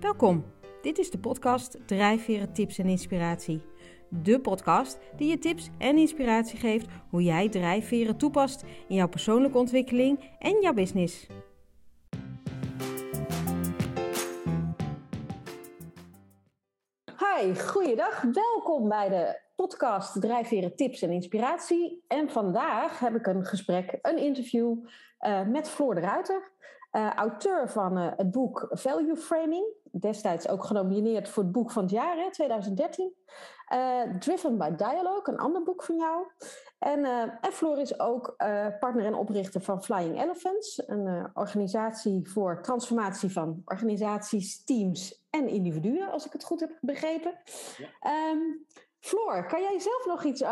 Welkom. Dit is de podcast Drijfveren Tips en Inspiratie. De podcast die je tips en inspiratie geeft hoe jij drijfveren toepast in jouw persoonlijke ontwikkeling en jouw business. Hi, goeiedag. Welkom bij de podcast Drijfveren Tips en Inspiratie. En vandaag heb ik een gesprek, een interview uh, met Floor de Ruiter. Uh, auteur van uh, het boek Value Framing, destijds ook genomineerd voor het boek van het jaar, hè, 2013. Uh, Driven by Dialogue, een ander boek van jou. En, en Floor is ook partner en oprichter van Flying Elephants, een organisatie voor transformatie van organisaties, teams en individuen, als ik het goed heb begrepen. Ja. Um, Floor, kan jij zelf nog iets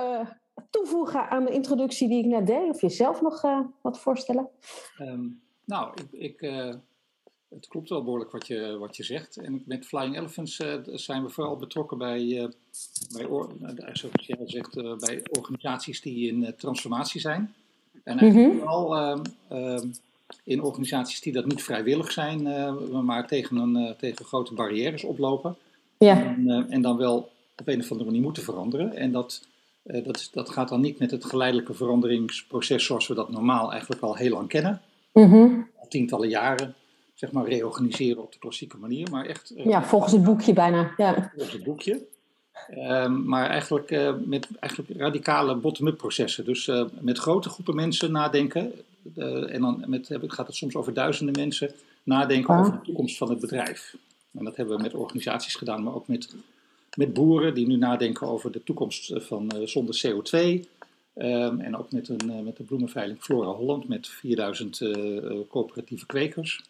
toevoegen aan de introductie die ik net deed, of jezelf nog wat voorstellen? Um. Nou, ik, ik het klopt wel behoorlijk wat je, wat je zegt. En met Flying Elephants uh, zijn we vooral betrokken bij, uh, bij, zoals jij zegt, bij organisaties die in transformatie zijn. En eigenlijk mm -hmm. vooral ehm, ehm, in organisaties die dat niet vrijwillig zijn, maar tegen, een, tegen grote barrières oplopen. Ja. En, en, dan wel op een of andere manier moeten veranderen. En dat, dat, dat gaat dan niet met het geleidelijke veranderingsproces zoals we dat normaal eigenlijk al heel lang kennen. Mm Al tientallen jaren, zeg maar, reorganiseren op de klassieke manier. Maar echt, uh, ja, volgens het boekje bijna. Ja. Volgens het boekje. Um, maar eigenlijk uh, met eigenlijk radicale bottom-up processen. Dus uh, met grote groepen mensen nadenken. en dan met, gaat het soms over duizenden mensen nadenken over de toekomst van het bedrijf. En dat hebben we met organisaties gedaan, maar ook met, met boeren die nu nadenken over de toekomst van zonder CO2. Um, en ook met, een, met de bloemenveiling Flora Holland met 4000 uh, uh, coöperatieve kwekers.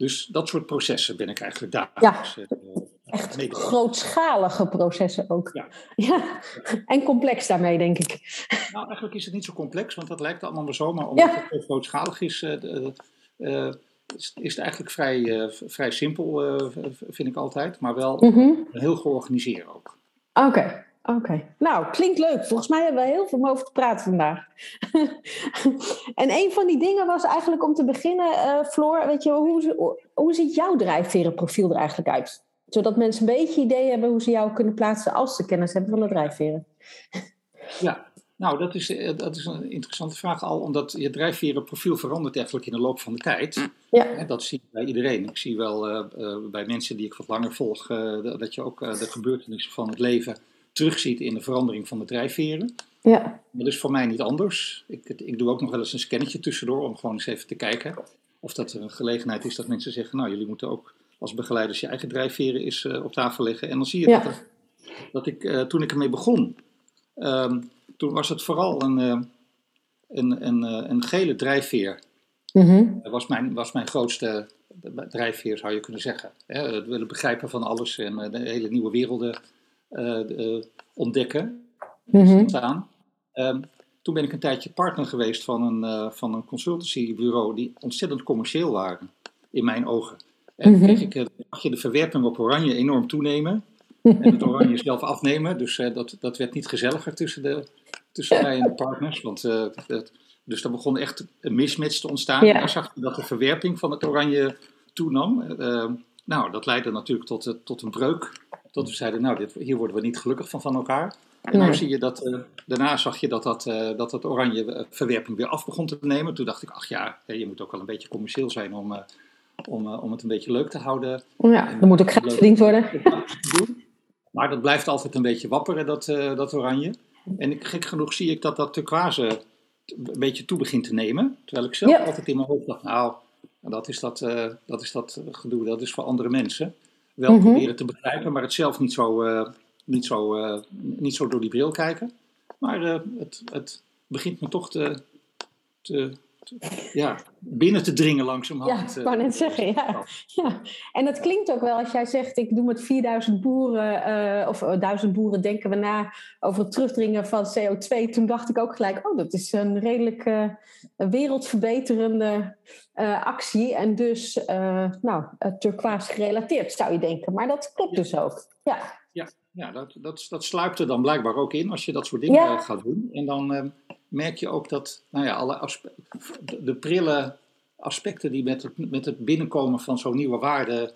Dus dat soort processen ben ik eigenlijk dagelijks. Ja, uh, echt mee. grootschalige processen ook. Ja. ja. En complex daarmee, denk ik. Nou, eigenlijk is het niet zo complex, want dat lijkt allemaal maar zo. Maar omdat ja. het grootschalig is, is, is, het eigenlijk vrij, vrij simpel, vind ik altijd. Maar wel mm -hmm. heel georganiseerd ook. Oké. Oké, nou klinkt leuk. Volgens mij hebben we heel veel om over te praten vandaag. en een van die dingen was eigenlijk om te beginnen, uh, Floor, weet je, hoe, hoe ziet jouw drijfverenprofiel er eigenlijk uit? Zodat mensen een beetje idee hebben hoe ze jou kunnen plaatsen als ze kennis hebben van de drijfveren. ja, nou dat is, eh, dat is een interessante vraag al, omdat je drijfverenprofiel verandert eigenlijk in de loop van de tijd. Ja. En dat zie ik bij iedereen. Ik zie wel uh, uh, bij mensen die ik wat langer volg, dat je ook de gebeurtenissen van het leven terugziet in de verandering van de drijfveren. Ja. Dat is voor mij niet anders. Ik, ik doe ook nog wel eens een scannetje tussendoor om gewoon eens even te kijken of dat er een gelegenheid is dat mensen zeggen, nou jullie moeten ook als begeleiders je eigen drijfveren eens uh, op tafel leggen. En dan zie je ja. dat, dat ik, uh, toen ik ermee begon, um, toen was het vooral een, uh, een, een, een gele drijfveer. Mm -hmm. was, mijn, was mijn grootste drijfveer, zou je kunnen zeggen. Hè, het willen begrijpen van alles en de hele nieuwe werelden uh, ontdekken. Mm -hmm. um, toen ben ik een tijdje partner geweest van een, uh, van een consultancybureau die ontzettend commercieel waren, in mijn ogen. En mm -hmm. kreeg ik, zag je de verwerping op oranje enorm toenemen. en het oranje zelf afnemen. Dus uh, dat, dat werd niet gezelliger tussen, de, tussen mij en de partners. Want, uh, dat, dus er begon echt een mismatch te ontstaan. Ja. En zag je dat de verwerping van het oranje toenam. Uh, nou, dat leidde natuurlijk tot, tot een breuk tot we zeiden, nou, dit, hier worden we niet gelukkig van van elkaar. En nee. dan zie je dat, uh, daarna zag je dat dat, uh, dat, dat oranje eh, verwerping weer af begon te nemen. Toen dacht ik, ach ja, je moet ook wel een beetje commercieel zijn om, om, om het een beetje leuk te houden. Ja, er moet ook geld verdiend worden. Maar dat blijft altijd een beetje wapperen, dat, dat oranje. En gek genoeg zie ik dat dat turquoise een beetje toe begint te nemen. Terwijl ik zelf ja. altijd in mijn hoofd dacht, nou, dat is dat, dat is dat gedoe, dat is voor andere mensen wel mm -hmm. proberen te begrijpen, maar het zelf niet zo, uh, niet zo, uh, niet zo door die bril kijken. Maar uh, het, het begint me toch te, te, ja, binnen te dringen langzamerhand. Ja, ik wou net zeggen, ja. ja. En dat klinkt ook wel als jij zegt, ik doe met 4000 boeren, of 1000 boeren denken we na over het terugdringen van CO2. Toen dacht ik ook gelijk, oh, dat is een redelijk wereldverbeterende uh, actie en dus nou, turquoise gerelateerd zou je denken. Maar dat klopt ja. dus ook. Ja, ja, dat, dat, dat sluipt er dan blijkbaar ook in als je dat soort dingen ja. gaat doen. En dan uh, merk je ook dat nou ja, alle de, de prille aspecten die met het, met het binnenkomen van zo'n nieuwe waarde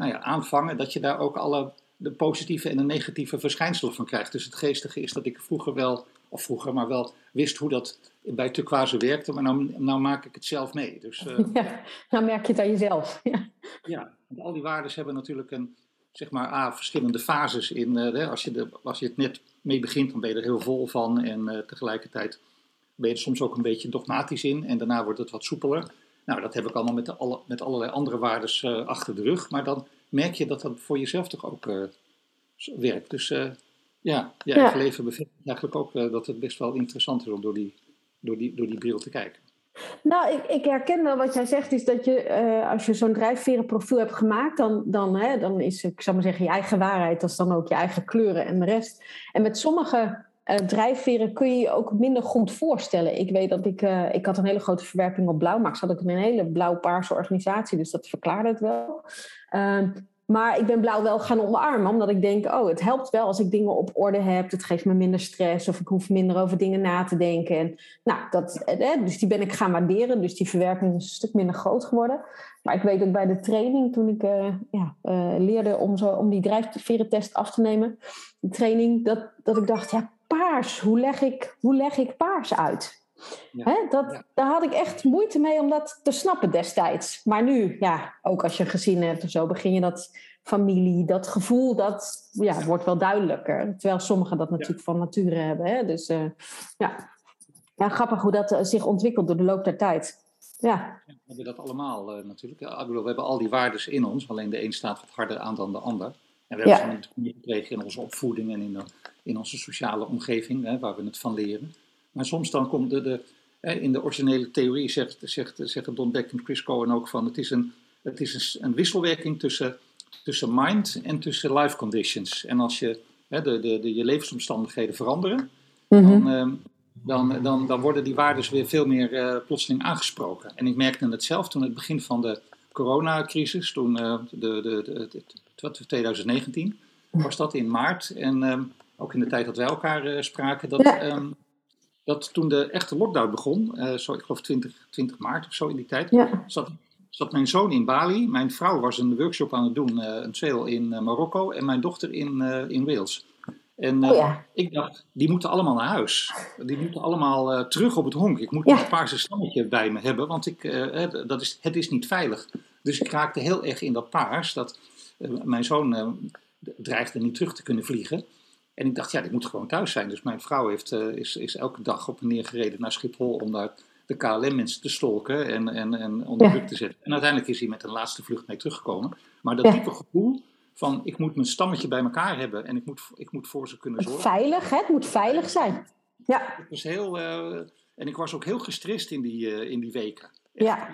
nou ja, aanvangen, dat je daar ook alle de positieve en de negatieve verschijnselen van krijgt. Dus het geestige is dat ik vroeger wel, of vroeger maar wel, wist hoe dat bij turquoise werkte, maar nou, nou maak ik het zelf mee. Dus, ja, nou merk je het aan jezelf. Ja, ja want al die waarden hebben natuurlijk een, zeg maar, A, verschillende fases in. Uh, als, je de, als je het net mee begint, dan ben je er heel vol van en uh, tegelijkertijd ben je er soms ook een beetje dogmatisch in en daarna wordt het wat soepeler. Nou, dat heb ik allemaal met, de, alle, met allerlei andere waarden achter de rug, maar dan merk je dat dat voor jezelf toch ook werkt. Dus ja, je eigen leven bevestigt eigenlijk ook dat het best wel interessant is om door die door die, door die bril te kijken. Nou, ik, ik herken wel wat jij zegt, is dat je uh, als je zo'n drijfverenprofiel hebt gemaakt, dan, dan, hè, dan is, ik zou maar zeggen, je eigen waarheid, dat is dan ook je eigen kleuren en de rest. En met sommige uh, drijfveren kun je je ook minder goed voorstellen. Ik weet dat ik, uh, ik had een hele grote verwerping op blauw, maar ik een hele blauw-paarse organisatie, dus dat verklaarde het wel. Maar ik ben blauw wel gaan omarmen, omdat ik denk, oh, het helpt wel als ik dingen op orde heb. Het geeft me minder stress of ik hoef minder over dingen na te denken. En, nou, dat, dus die ben ik gaan waarderen. Dus die verwerking is een stuk minder groot geworden. Maar ik weet ook bij de training, toen ik uh, ja, leerde om, zo, om die drijfverentest af te nemen, de training, dat, dat ik dacht, ja, paars, hoe leg ik, hoe leg ik paars uit? Hè, dat, Daar had ik echt moeite mee om dat te snappen destijds. Maar nu, ja, ook als je een gezin hebt of zo, begin je dat familie, dat gevoel, dat ja, wordt wel duidelijker. Terwijl sommigen dat natuurlijk van nature hebben. Hè? Dus uh, ja. ja, grappig hoe dat uh, zich ontwikkelt door de loop der tijd. Ja. we hebben dat allemaal uh, natuurlijk. Bedoel, we hebben al die waarden in ons, alleen de een staat wat harder aan dan de ander. En we hebben ze gekregen in onze opvoeding en in, in onze sociale omgeving, hè, waar we het van leren. Maar soms dan komt de, de in de originele theorie zegt, zegt, zegt Don Beck en Chris Cohen ook van het is een, het is een, een wisselwerking tussen, tussen mind en tussen life conditions. En als je hè, de, de, de, je levensomstandigheden veranderen, mm -hmm. dan, uh, dan, dan, dan worden die waarden weer veel meer uh, plotseling aangesproken. En ik merkte het zelf toen het begin van de coronacrisis, toen uh, de, de, de, 2019, was dat in maart. En um, ook in de tijd dat wij elkaar spraken, dat, um, dat toen de echte lockdown begon, uh, zo, ik geloof 20, 20 maart of zo in die tijd, ja. zat, zat mijn zoon in Bali. Mijn vrouw was een workshop aan het doen, uh, een trail in uh, Marokko en mijn dochter in, in Wales. En oh, ja. ik dacht, die moeten allemaal naar huis. Die moeten allemaal terug op het honk. Ik moet ja. een paarse stammetje bij me hebben, want ik, dat is, het is niet veilig. Dus ik raakte heel erg in dat paars. Dat, mijn zoon dreigde niet terug te kunnen vliegen. En ik dacht, ja, die moet gewoon thuis zijn. Dus mijn vrouw heeft, uh, is, is elke dag op en neer gereden naar Schiphol om daar de KLM-mensen te stolken en, en, en onder ja. druk te zetten. En uiteindelijk is hij met een laatste vlucht mee teruggekomen. Maar dat ja. diepe gevoel van, ik moet mijn stammetje bij elkaar hebben en ik moet, ik moet voor ze kunnen zorgen. Veilig, hè? Het moet veilig zijn. Ja. Het was heel, uh, en ik was ook heel gestrest in die, uh, in die weken. Echt, ja.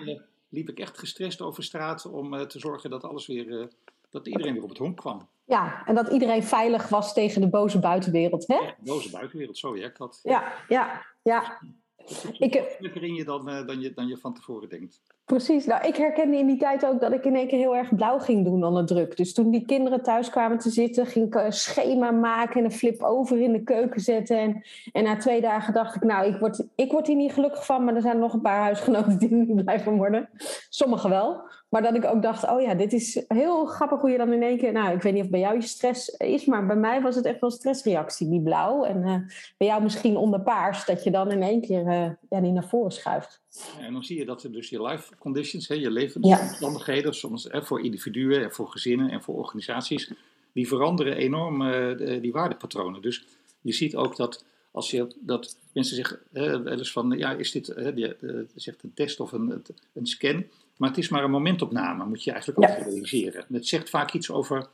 liep ik echt gestrest over straat om te zorgen dat alles weer, dat iedereen weer op het honk kwam. Ja, en dat iedereen veilig was tegen de boze buitenwereld, hè? Ja, de boze buitenwereld, zo werkt dat. Ja, ja, ja. Ik heb in je dan, uh, dan, je dan je van tevoren denkt. Precies. Nou, ik herkende in die tijd ook dat ik in één keer heel erg blauw ging doen onder druk. Dus toen die kinderen thuis kwamen te zitten, ging ik een schema maken en een flip over in de keuken zetten. En, en na twee dagen dacht ik, nou, ik word, ik word hier niet gelukkig van, maar er zijn nog een paar huisgenoten die niet blijven worden. Sommigen wel. Maar dat ik ook dacht, oh ja, dit is heel grappig hoe je dan in één keer... Nou, ik weet niet of bij jou je stress is, maar bij mij was het echt wel stressreactie, die blauw. En uh, bij jou misschien onder paars, dat je dan in één keer uh, ja, die naar voren schuift. En dan zie je dat er dus je life conditions, hè, je levensomstandigheden, ja. soms hè, voor individuen en voor gezinnen en voor organisaties, die veranderen enorm uh, die waardepatronen. Dus je ziet ook dat als je dat mensen zeggen, wel eens van, ja, is dit, je zegt een test of een, een scan, maar het is maar een momentopname, moet je eigenlijk ook ja. realiseren. Het zegt vaak iets over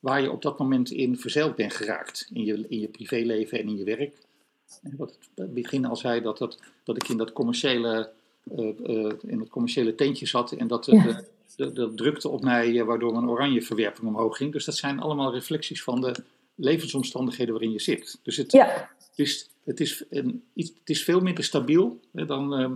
waar je op dat moment in verzeild bent geraakt, in je, in je privéleven en in je werk. Wat het begin al zei, dat, dat, dat ik in dat commerciële, uh, uh, in het commerciële tentje zat en dat ja. de, de, de, drukte op mij, waardoor mijn oranje verwerping omhoog ging. Dus dat zijn allemaal reflecties van de levensomstandigheden waarin je zit. Dus het, ja. het, is, het, is, een, iets, het is veel minder stabiel hè, dan, ehm,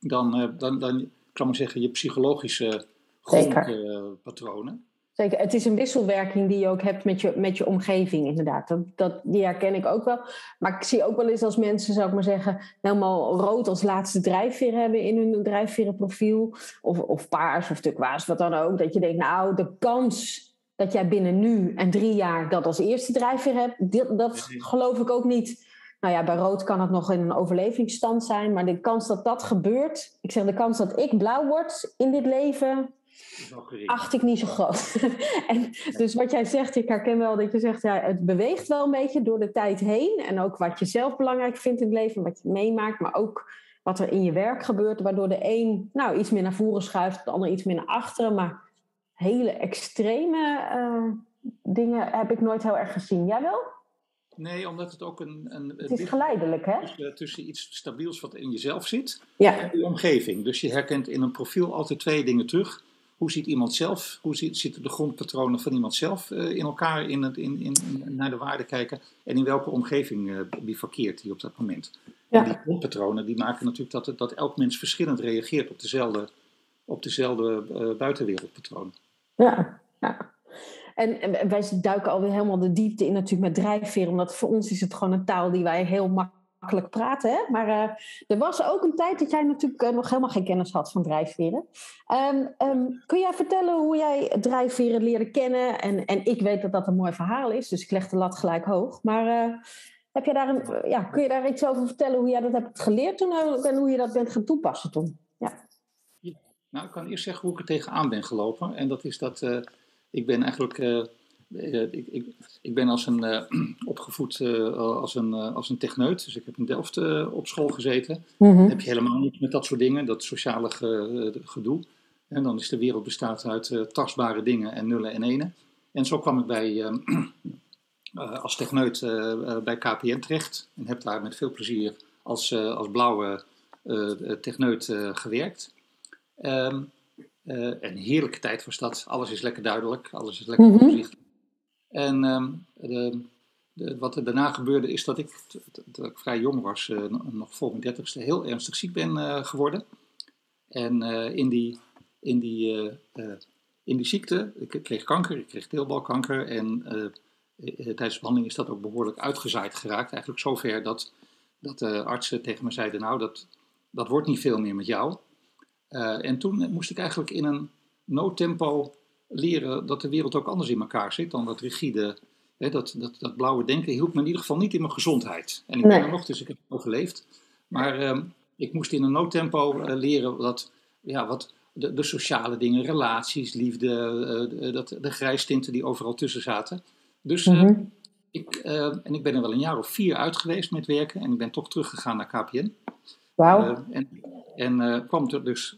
dan, dan, dan, kan maar zeggen, je psychologische grondpatronen. Zeker, het is een wisselwerking die je ook hebt met je, met je omgeving, inderdaad. Dat, dat, die herken ik ook wel. Maar ik zie ook wel eens als mensen, zou ik maar zeggen, helemaal rood als laatste drijfveer hebben in hun drijfverenprofiel. Of, of paars of turquoise, wat dan ook. Dat je denkt, nou, de kans dat jij binnen nu en drie jaar dat als eerste drijfveer hebt, dat, dat geloof ik ook niet. Nou ja, bij rood kan het nog in een overlevingsstand zijn, maar de kans dat dat gebeurt, ik zeg de kans dat ik blauw word in dit leven, acht ik niet zo groot. en dus wat jij zegt, ik herken wel dat je zegt, ja, het beweegt wel een beetje door de tijd heen. En ook wat je zelf belangrijk vindt in het leven, wat je meemaakt, maar ook wat er in je werk gebeurt, waardoor de een nou, iets meer naar voren schuift, de ander iets meer naar achteren. Maar hele extreme uh, dingen heb ik nooit heel erg gezien. Jij wel? Nee, omdat het ook een. een het is geleidelijk, hè? Tussen, tussen, iets stabiels wat in jezelf zit ja. en je omgeving. Dus je herkent in een profiel altijd twee dingen terug. Hoe ziet iemand zelf, hoe ziet, zitten de grondpatronen van iemand zelf uh, in elkaar in het, in, in, naar de waarde kijken en in welke omgeving uh, bivakkeert die op dat moment. Ja. En die grondpatronen die maken natuurlijk dat, dat elk mens verschillend reageert op dezelfde, op dezelfde uh, buitenwereldpatronen. Ja, ja. En, wij duiken alweer helemaal de diepte in natuurlijk met drijfveer, omdat voor ons is het gewoon een taal die wij heel makkelijk praten. Hè? Maar uh, er was ook een tijd dat jij natuurlijk uh, nog helemaal geen kennis had van drijfveren. Um, um, kun jij vertellen hoe jij drijfveren leerde kennen? En, en ik weet dat dat een mooi verhaal is, dus ik leg de lat gelijk hoog. Maar uh, heb je daar een, ja, kun je daar iets over vertellen hoe jij dat hebt geleerd toen en hoe je dat bent gaan toepassen toen? Ja. Nou, ik kan eerst zeggen hoe ik er tegenaan ben gelopen. En dat is dat ik ben eigenlijk. Uh, ik, ik, ik, ben als een, uh, opgevoed als, een, als een techneut. Dus ik heb in Delft op school gezeten. Mm -hmm. heb je helemaal niet met dat soort dingen, dat sociale ge, gedoe. En dan is de wereld bestaat uit tastbare dingen en nullen en enen. En zo kwam ik bij, als techneut bij KPN terecht. En heb daar met veel plezier als, als blauwe techneut gewerkt. Um, uh, een heerlijke tijd was dat. Alles is lekker duidelijk, alles is lekker mm -hmm. En um, de, de, wat er daarna gebeurde is dat ik, dat ik vrij jong was, uh, nog voor mijn dertigste, heel ernstig ziek ben uh, geworden. En in, die, in, die, in die ziekte, ik kreeg kanker, ik kreeg teelbalkanker. En tijdens de behandeling is dat ook behoorlijk uitgezaaid geraakt. Eigenlijk zover dat, dat de artsen tegen me zeiden, nou dat, dat wordt niet veel meer met jou. En toen moest ik eigenlijk in een no-tempo leren dat de wereld ook anders in elkaar zit dan dat rigide, hè, dat, dat, dat blauwe denken hielp me in ieder geval niet in mijn gezondheid. En ik nee. ben er nog, dus ik heb het overleefd. Maar uh, ik moest in een no-tempo uh, leren dat, ja, wat de, de, sociale dingen, relaties, liefde, de, dat, de grijstinten die overal tussen zaten. Dus mm -hmm. ik, en ik ben er wel een jaar of vier uit geweest met werken en ik ben toch teruggegaan naar KPN. Wauw. en en uh, kwam er dus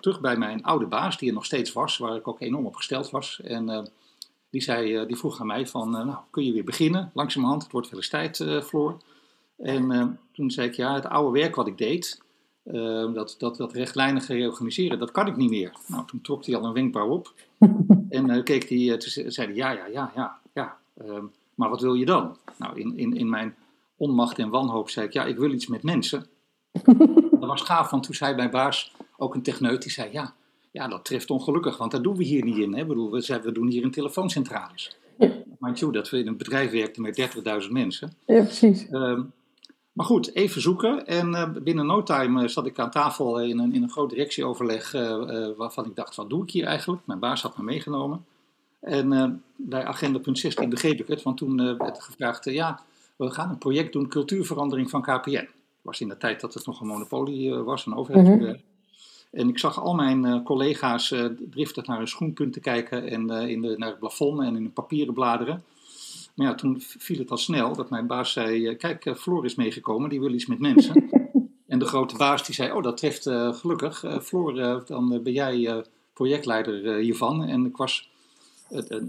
terug bij mijn oude baas, die er nog steeds was, waar ik ook enorm op gesteld was. En uh, die, zei, uh, die vroeg aan mij van, nou, kun je weer beginnen? Langzamerhand, het wordt wel eens tijd, Floor. En toen zei ik, ja, het oude werk wat ik deed, dat, dat, dat rechtlijnige reorganiseren, dat kan ik niet meer. Nou, toen trok hij al een wenkbrauw op. en keek hij, toen zei hij, ja, ja, ja, ja, ja. Ehm, maar wat wil je dan? Nou, in, in, in mijn onmacht en wanhoop zei ik, ja, ik wil iets met mensen dat was gaaf, want toen zei mijn baas, ook een techneut, die zei, ja, ja dat treft ongelukkig, want dat doen we hier niet in. Hè? Bedoel, we, we doen hier in telefooncentrales. Ja. Mind you, dat we in een bedrijf werkten met 30.000 mensen. Ja, precies. Uh, maar goed, even zoeken. En uh, binnen no time uh, zat ik aan tafel in een, in een groot directieoverleg uh, waarvan ik dacht, wat doe ik hier eigenlijk? Mijn baas had me meegenomen. En bij agenda punt 16 begreep ik het, want toen werd gevraagd, ja, we gaan een project doen, cultuurverandering van KPN was in de tijd dat het nog een monopolie was, een overheidsbedrijf. Mm -hmm. En ik zag al mijn uh, collega's uh, driftig naar hun schoenpunten kijken en in de, naar het plafond en in hun papieren bladeren. Maar ja, toen viel het al snel dat mijn baas zei, kijk, Floor is meegekomen, die wil iets met mensen. en de grote baas die zei, oh dat treft gelukkig, Floor, dan ben jij projectleider hiervan. En ik was,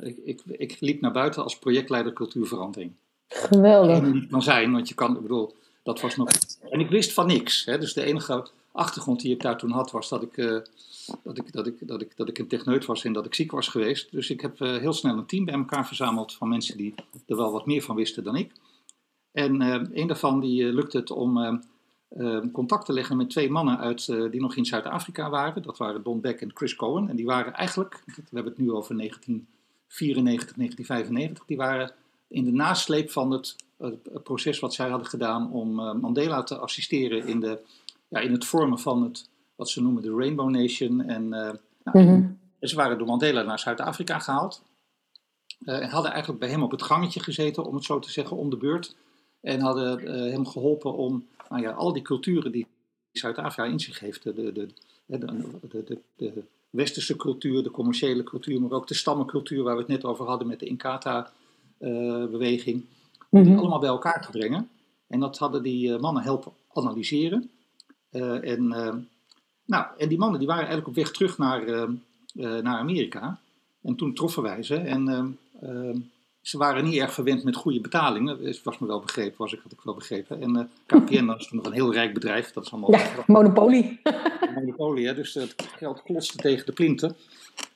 ik, ik, ik liep naar buiten als projectleider cultuurverandering. Geweldig. Dat niet kan zijn, want je kan, ik bedoel, dat was nog... En ik wist van niks. Hè? Dus de enige achtergrond die ik daar toen had, was dat ik, uh, dat, ik, dat, ik, dat, ik, dat ik een techneut was en dat ik ziek was geweest. Dus ik heb uh, heel snel een team bij elkaar verzameld van mensen die er wel wat meer van wisten dan ik. En uh, een daarvan die lukte het om contact te leggen met twee mannen uit, die nog in Zuid-Afrika waren. Dat waren Don Beck en Chris Cohen. En die waren eigenlijk, we hebben het nu over 1995. Die waren in de nasleep van het proces wat zij hadden gedaan om Mandela te assisteren in, de, ja, in het vormen van het, wat ze noemen de Rainbow Nation. En, nou, mhm. en ze waren door Mandela naar Zuid-Afrika gehaald. en hadden eigenlijk bij hem op het gangetje gezeten, om het zo te zeggen, om de beurt. En hadden hem geholpen om nou ja, al die culturen die Zuid-Afrika in zich heeft, de, de, de, de, de, westerse cultuur, de commerciële cultuur, maar ook de stammencultuur waar we het net over hadden met de Inkatha-beweging, uh, mm allemaal bij elkaar te brengen. En dat hadden die mannen helpen analyseren. Uh, en, nou, en die mannen die waren eigenlijk op weg terug naar, naar Amerika. En toen troffen wij ze. En ze waren niet erg verwend met goede betalingen. Dat was me wel begrepen, was ik, had ik wel begrepen. En uh, eh, KPN was toen nog een heel rijk bedrijf. Dat is allemaal ja, monopolie. monopolie, hè, dus het geld klotste tegen de plinten.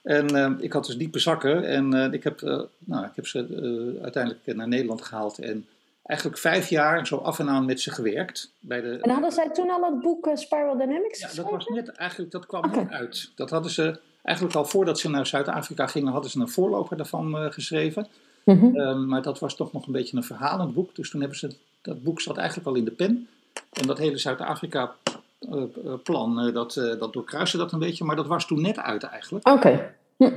En uh, ik had dus diepe zakken. En uh, ik, heb, nou, ik heb ze uiteindelijk naar Nederland gehaald. En eigenlijk vijf jaar zo af en aan met ze gewerkt. Bij de, en hadden zij toen al het boek Spiral Dynamics Ja, dat was net eigenlijk, dat kwam okay. net uit. Dat hadden ze eigenlijk al voordat ze naar Zuid-Afrika gingen, hadden ze een voorloper daarvan geschreven. Mhm. Ehm, maar dat was toch nog een beetje een verhalend boek. Dus toen hebben ze, dat boek zat eigenlijk al in de pen. En dat hele Zuid-Afrika-plan, uh, dat, uh, dat doorkruiste dat een beetje. Maar dat was toen net uit eigenlijk. Oké. Hm.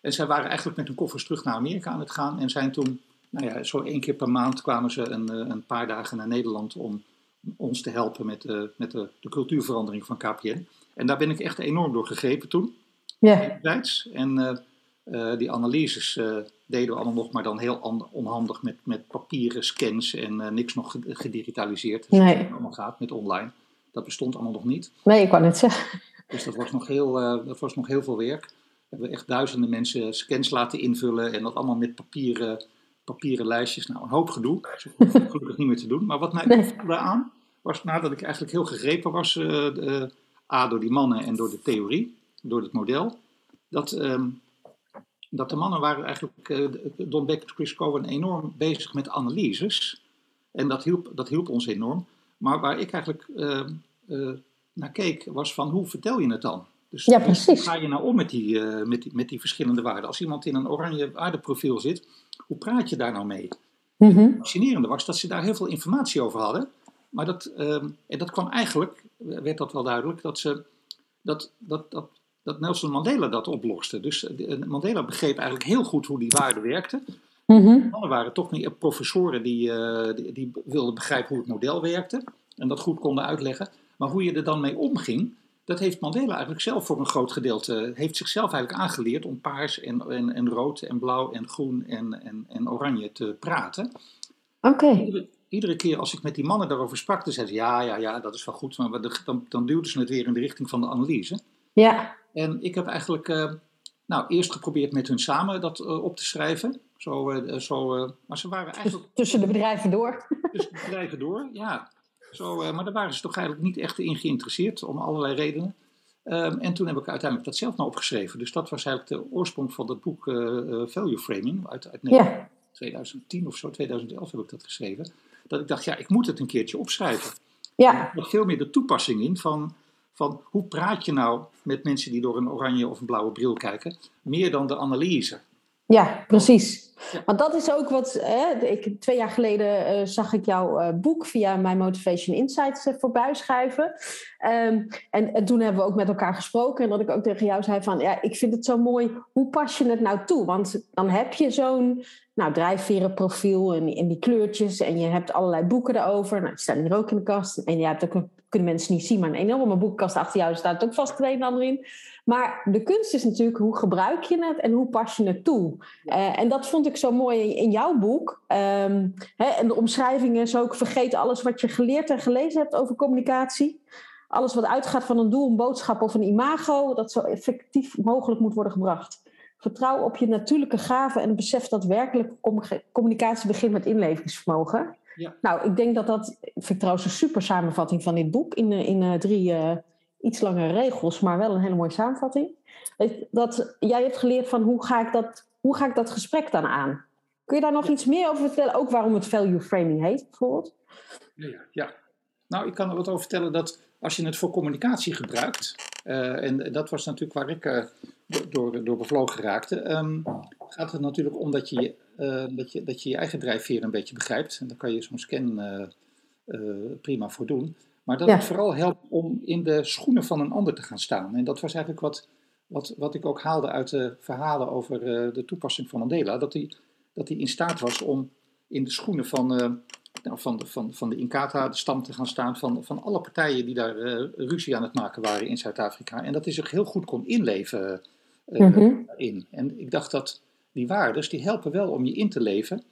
en zij waren eigenlijk met hun koffers terug naar Amerika aan het gaan. En zijn toen, nou ja, zo één keer per maand kwamen ze een, een paar dagen naar Nederland om ons te helpen met, met de, de, cultuurverandering van KPN. En daar ben ik echt enorm door gegrepen toen. Ja. En uh, die analyses deden we allemaal nog, maar dan heel onhandig met, met papieren scans en niks nog gedigitaliseerd. Dus nee. het allemaal gaat met online. Dat bestond allemaal nog niet. Nee, ik kan het zeggen. Dus dat was nog heel, dat was nog heel veel werk. We hebben echt duizenden mensen scans laten invullen en dat allemaal met papieren, papieren lijstjes. Nou, een hoop gedoe. Gelukkig niet meer te doen. Maar wat mij nee. aan was nadat ik eigenlijk heel gegrepen was, A, door die mannen en door de theorie, door het model, dat. Um, dat de mannen waren eigenlijk, uh, Don Beck en Chris Cohen, enorm bezig met analyses. En dat hielp, dat hielp ons enorm. Maar waar ik eigenlijk uh, naar keek, was van hoe vertel je het dan? Dus ja, precies. hoe ga je nou om met die, met, die, met die verschillende waarden? Als iemand in een oranje waardeprofiel zit, hoe praat je daar nou mee? Mm -hmm. Het fascinerende was dat ze daar heel veel informatie over hadden. Maar dat, ehm, en dat kwam eigenlijk, werd dat wel duidelijk, dat ze dat, dat, dat dat Nelson Mandela dat oploste. Dus eh, Mandela begreep eigenlijk heel goed hoe die waarden werkten. Mm Mannen waren toch niet professoren die, uh, die, die, wilden begrijpen hoe het model werkte en dat goed konden uitleggen. Maar hoe je er dan mee omging, dat heeft Mandela eigenlijk zelf voor een groot gedeelte, heeft zichzelf eigenlijk aangeleerd om paars en, en, en rood en blauw en groen en, en, en oranje te praten. Oké. Iedere, keer als ik met die mannen daarover sprak, dan zeiden ze ja, ja, ja, dat is wel goed, maar dan, dan duwden ze het weer in de richting van de analyse. Ja. En ik heb eigenlijk uh, nou, eerst geprobeerd met hun samen dat uh, op te schrijven. Zo, uh, zo, maar ze waren eigenlijk... Tussen de bedrijven door. Tussen de bedrijven door, ja. Zo, maar daar waren ze toch eigenlijk niet echt in geïnteresseerd, om allerlei redenen. Um, en toen heb ik uiteindelijk dat zelf nou opgeschreven. Dus dat was eigenlijk de oorsprong van dat boek Value Framing uit, uit ja. 2010 of zo, 2011 heb ik dat geschreven. Dat ik dacht, ja, ik moet het een keertje opschrijven. Ja. Er nog veel meer de toepassing in van van hoe praat je nou met mensen die door een oranje of een blauwe bril kijken, meer dan de analyse. Ja, precies. Want dat is ook wat. Hè, ik, twee jaar geleden uh, zag ik jouw uh, boek via mijn Motivation Insights uh, voorbij schuiven. Um, en, en, toen hebben we ook met elkaar gesproken. En dat ik ook tegen jou zei: van ja, ik vind het zo mooi. Hoe pas je het nou toe? Want dan heb je zo'n nou, drijfverenprofiel en, en die kleurtjes. En je hebt allerlei boeken erover. Nou, die staan hier ook in de kast. En je hebt ook kunnen mensen niet zien, maar een enorme boekenkast achter jou staat ook vast het een en ander in. Maar de kunst is natuurlijk hoe gebruik je het en hoe pas je het toe. Uh, en dat vond ik zo mooi in, jouw boek. Um, hè, en de omschrijvingen is ook vergeet alles wat je geleerd en gelezen hebt over communicatie. Alles wat uitgaat van een doel, een boodschap of een imago, dat zo effectief mogelijk moet worden gebracht. Vertrouw op je natuurlijke gaven en besef dat werkelijk communicatie begint met inlevingsvermogen. Ja. Nou, ik denk dat dat, vind ik trouwens een super samenvatting van dit boek in, eh, in uh, drie uh, iets langere regels, maar wel een hele mooie samenvatting. Dat, jij hebt geleerd van hoe ga, ik dat, hoe ga ik dat gesprek dan aan? Kun je daar nog iets meer over vertellen? Ook waarom het value framing heet, bijvoorbeeld? Ja, ja. nou ik kan er wat over vertellen dat als je het voor communicatie gebruikt, uh, en dat was natuurlijk waar ik door, door bevlogen raakte, um, gaat het natuurlijk om dat je, uh, dat je, dat je je eigen drijfveer een beetje begrijpt. En daar kan je zo'n scan prima voor doen. Maar dat het vooral helpt om in de schoenen van een ander te gaan staan. En dat was eigenlijk wat, wat, wat ik ook haalde uit de verhalen over de toepassing van Mandela. Dat hij, dat hij in staat was om in de schoenen van, nou, van, de, van, van de Inkatha, de stam te gaan staan. Van, van alle partijen die daar ruzie aan het maken waren in Zuid-Afrika. En dat hij zich heel goed kon inleven uh, in. En ik dacht dat die waardes, die helpen wel om je in te leven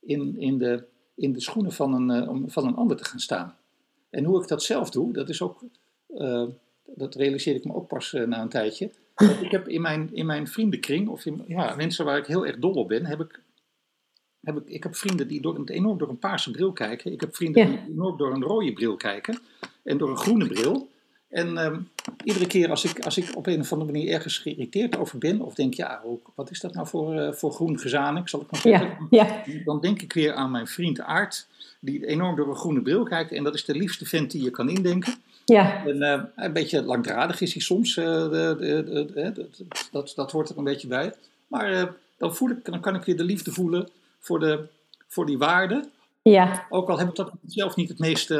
in, in, de, in de schoenen van een, van een ander te gaan staan. En hoe ik dat zelf doe, dat is ook, uh, dat realiseerde ik me ook pas na een tijdje. ik heb in mijn, in mijn vriendenkring, of in, ja, mensen waar ik heel erg dol op ben, heb ik, heb ik, ik heb vrienden die door, enorm door een paarse bril kijken. Ik heb vrienden die enorm door een rode bril kijken en door een groene bril. En ehm, iedere keer als ik, als ik op een of andere manier ergens geïrriteerd over ben, of denk, ja, wat is dat nou voor, uh, voor groen gezanik, zal ik maar zeggen, ja, ja. dan denk ik weer aan mijn vriend Aart, die enorm door een groene bril kijkt. En dat is de liefste vent die je kan indenken. Ja. En, uh, een beetje langdradig is hij soms, uh, de, de, de, dat, dat hoort er een beetje bij. Maar dan, voel ik, dan kan ik weer de liefde voelen voor, de, voor die waarden. Ja. Ook al heb ik dat zelf niet het meeste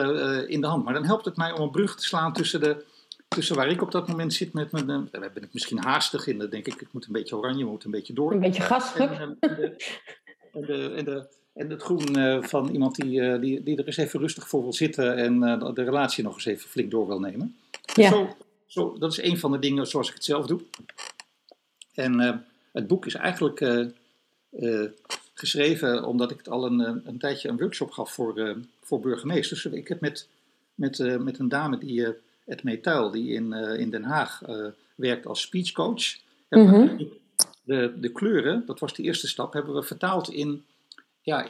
uh, in de hand. Maar dan helpt het mij om een brug te slaan tussen, de, tussen waar ik op dat moment zit met mijn... Uh, daar ben ik misschien haastig in. Dan denk ik, ik moet een beetje oranje, moet een beetje door. Een beetje gas. En, en, de, en, de, en, de, en het groen van iemand die, die, die er eens even rustig voor wil zitten... en de relatie nog eens even flink door wil nemen. Ja. Zo, zo, dat is een van de dingen zoals ik het zelf doe. En het boek is eigenlijk geschreven omdat ik het al een, eh, een tijdje een workshop gaf voor, uh, voor burgemeesters. Ik heb met, met, uh, met een dame, die, uh, Edmee Tuil, die in, in Den Haag werkt als speechcoach. Mm -hmm. de, de kleuren, dat was de eerste stap, hebben we vertaald in, ja,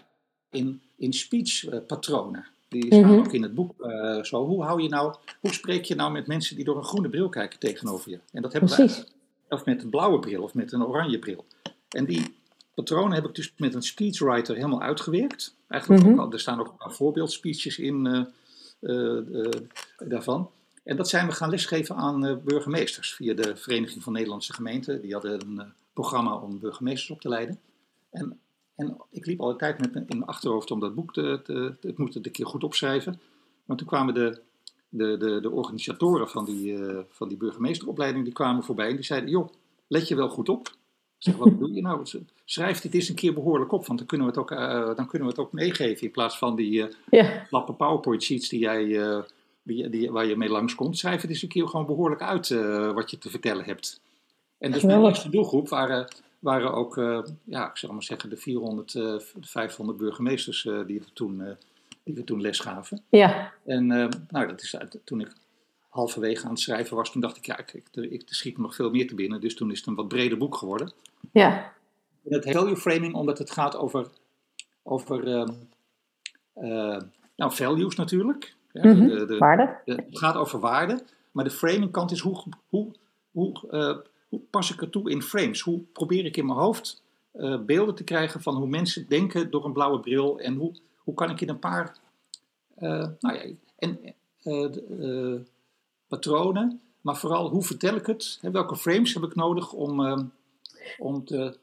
in, in speechpatronen. Die staan mm -hmm. ook in het boek zo. Hoe, hou je nou, hoe spreek je nou met mensen die door een groene bril kijken tegenover je? En dat hebben Precies. of met een blauwe bril of met een oranje bril. En die, patronen heb ik dus met een speechwriter helemaal uitgewerkt. Eigenlijk mm ook, er staan ook een paar voorbeeldspeeches in uh, uh, daarvan. En dat zijn we gaan lesgeven aan burgemeesters via de Vereniging van Nederlandse Gemeenten. Die hadden een programma om burgemeesters op te leiden. En, en ik liep al een tijd met in mijn achterhoofd om dat boek te, te, te, het moet het een keer goed opschrijven. Maar toen kwamen de, de, de, de organisatoren van die, van die burgemeesteropleiding die kwamen voorbij en die zeiden, joh, let je wel goed op zeg, wat bedoel je nou? Schrijf dit eens een keer behoorlijk op, want dan kunnen we het ook, uh, dan kunnen we het ook meegeven in plaats van die uh, ja. lappe PowerPoint sheets die jij, uh, die, die, waar je mee langskomt. Schrijf het eens een keer gewoon behoorlijk uit wat je te vertellen hebt. En dus mijn eerste doelgroep waren, waren ook, ja, ik zal maar zeggen, de 400, de 500 burgemeesters die, we toen, die we toen les gaven. Ja. En nou, dat is toen ik halverwege aan het schrijven was, toen dacht ik, ja, ik, ik, ik schiet me nog veel meer te binnen. Dus toen is het een wat breder boek geworden. Ja. En het value framing, omdat het gaat over, over uh, uh, nou, values natuurlijk. Ja, mm -hmm. de, de, waarde. het gaat over waarde. Maar de framing kant is hoe, hoe, hoe, uh, hoe pas ik het toe in frames? Hoe probeer ik in mijn hoofd beelden te krijgen van hoe mensen denken door een blauwe bril? En hoe, hoe kan ik in een paar... nou ja, en patronen, maar vooral hoe vertel ik het? Hè, welke frames heb ik nodig om, uh, om, te,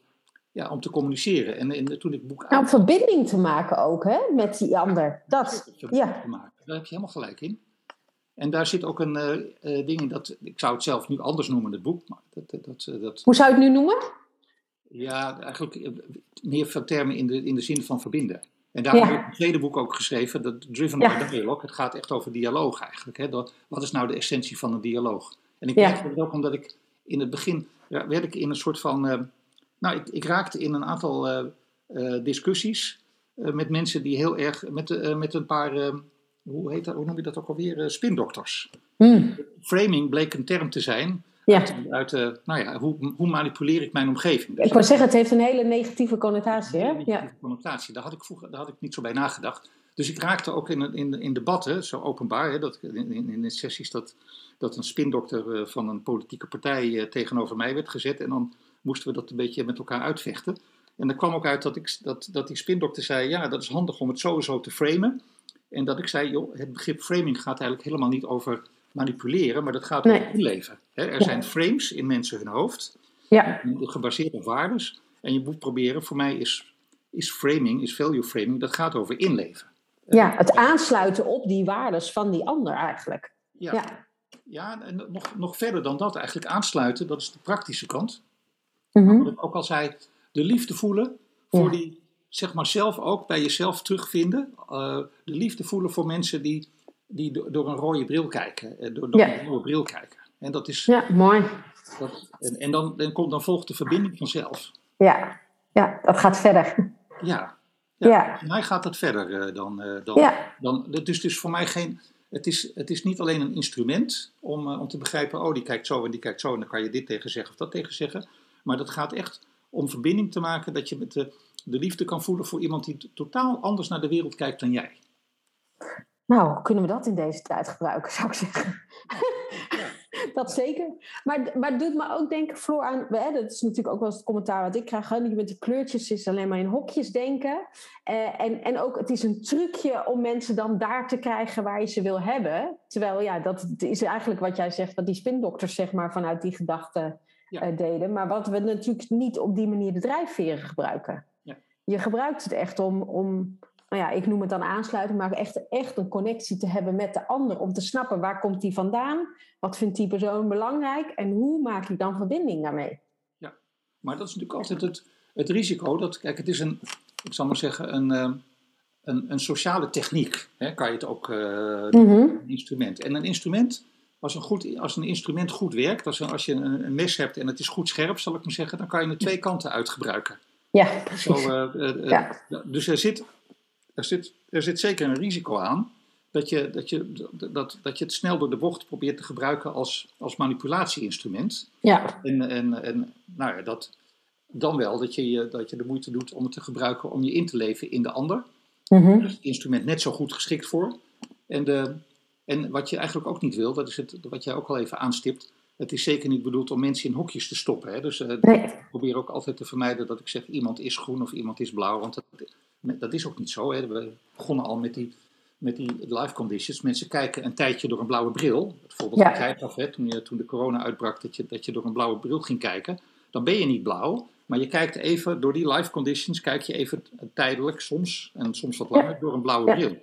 ja, om te communiceren? En, en toen ik boek nou, uit... verbinding te maken ook hè, met die ander. Dat, ja. Te maken. Daar heb je helemaal gelijk in. En daar zit ook een uh, ding in dat, ik zou het zelf nu anders noemen, het boek. Maar dat, dat, dat, Hoe zou je het nu noemen? Ja, eigenlijk meer van termen in de, in de zin van verbinden. En daar heb ik het tweede boek ook geschreven, dat Driven by Dialogue. Het gaat echt over dialoog eigenlijk. Hè? wat is nou de essentie van een dialoog? En ik merk het ook omdat ik in het begin ja, werd ik in een soort van. Uh, nou, ik, ik, raakte in een aantal uh, uh, discussies met mensen die heel erg. met, met een paar. hoe, heet dat, hoe noem je dat ook alweer? spindokters. Hmm. Framing bleek een term te zijn ja. Uit, nou ja, hoe, hoe, manipuleer ik mijn omgeving? Dus ik wou zeggen, het heeft een hele negatieve connotatie. Hè? negatieve ja. connotatie. Daar had, ik vroeger, daar had ik niet zo bij nagedacht. Dus ik raakte ook in, in, in debatten, zo openbaar, hè, dat, in, in, in sessies, dat, dat een spindokter uh, van een politieke partij uh, tegenover mij werd gezet. En dan moesten we dat een beetje met elkaar uitvechten. En dan kwam ook uit dat, ik, dat, dat die spindokter zei, ja, dat is handig om het sowieso te framen. En dat ik zei, joh, het begrip framing gaat eigenlijk helemaal niet over manipuleren, maar dat gaat nee. om inleven. er zijn frames in mensen hun hoofd, ja. gebaseerd op waardes. En je moet proberen, voor mij is, is framing, is value framing, dat gaat over inleven. Ja, het aansluiten op die waardes van die ander eigenlijk. Ja, ja. ja en nog, nog verder dan dat eigenlijk aansluiten, dat is de praktische kant. Mm ik ook al zei, de liefde voelen voor die, zeg maar zelf ook bij jezelf terugvinden. Uh, de liefde voelen voor mensen die, die door een rode bril kijken, eh, door, door een nieuwe bril kijken. En dat is. Ja, mooi. Dat, en, en dan, dan, komt, dan volgt de verbinding vanzelf. Ja, ja dat gaat verder. Ja, ja, ja. Voor mij gaat dat verder uh, dan. Uh, dan, ja. dan dus, dus voor mij geen. Het is, het is niet alleen een instrument om, om te begrijpen, oh die kijkt zo en die kijkt zo en dan kan je dit tegen zeggen of dat tegen zeggen. Maar dat gaat echt om verbinding te maken, dat je met de, de liefde kan voelen voor iemand die totaal anders naar de wereld kijkt dan jij. Nou, kunnen we dat in deze tijd gebruiken, zou ik zeggen. dat zeker. Maar, maar het doet me ook denken, Floor, aan... Hè, dat is natuurlijk ook wel eens het commentaar wat ik krijg. Hè, met die kleurtjes is alleen maar in hokjes denken. Uh, en, en ook, het is een trucje om mensen dan daar te krijgen waar je ze wil hebben. Terwijl, ja, dat is eigenlijk wat jij zegt, wat die spindokters zeg maar vanuit die gedachten uh, deden. Maar wat we natuurlijk niet op die manier de drijfveren gebruiken. Ja. Je gebruikt het echt om... om nou ja, ik noem het dan aansluiting, maar echt, echt een connectie te hebben met de ander. Om te snappen waar komt die vandaan, wat vindt die persoon belangrijk en hoe maak ik dan verbinding daarmee. Ja, maar dat is natuurlijk altijd het, het risico. Dat, kijk, het is een, ik zal maar zeggen, een, eh, een, een sociale techniek. Hè, kan je het ook, uh, een instrument. En een instrument, als een, goed, als een instrument goed werkt, als, als je een, een, mes hebt en het is goed scherp, zal ik maar zeggen, dan kan je er twee kanten uit gebruiken. Ja, precies. Zo, uh, ja. Dus er zit er zit, er zit zeker een risico aan dat je, dat, je, dat, dat je het snel door de bocht probeert te gebruiken als, als manipulatieinstrument. Ja. En, en, en nou ja, dat, dan wel dat je, dat je de moeite doet om het te gebruiken om je in te leven in de ander. Mm -hmm. is het instrument net zo goed geschikt voor. En, de, en wat je eigenlijk ook niet wil, dat is het, wat jij ook al even aanstipt. Het is zeker niet bedoeld om mensen in hokjes te stoppen. Hè? Dus uh, ik probeer ook altijd te vermijden dat ik zeg iemand is groen of iemand is blauw. Want dat, dat is ook niet zo. Hè. We begonnen al met die, met die live conditions. Mensen kijken een tijdje door een blauwe bril. Bijvoorbeeld ja. jij af, hè, toen, je, toen de corona uitbrak, dat je, dat je door een blauwe bril ging kijken. Dan ben je niet blauw, maar je kijkt even door die live conditions, kijk je even tijdelijk soms, en soms wat langer, door een blauwe bril.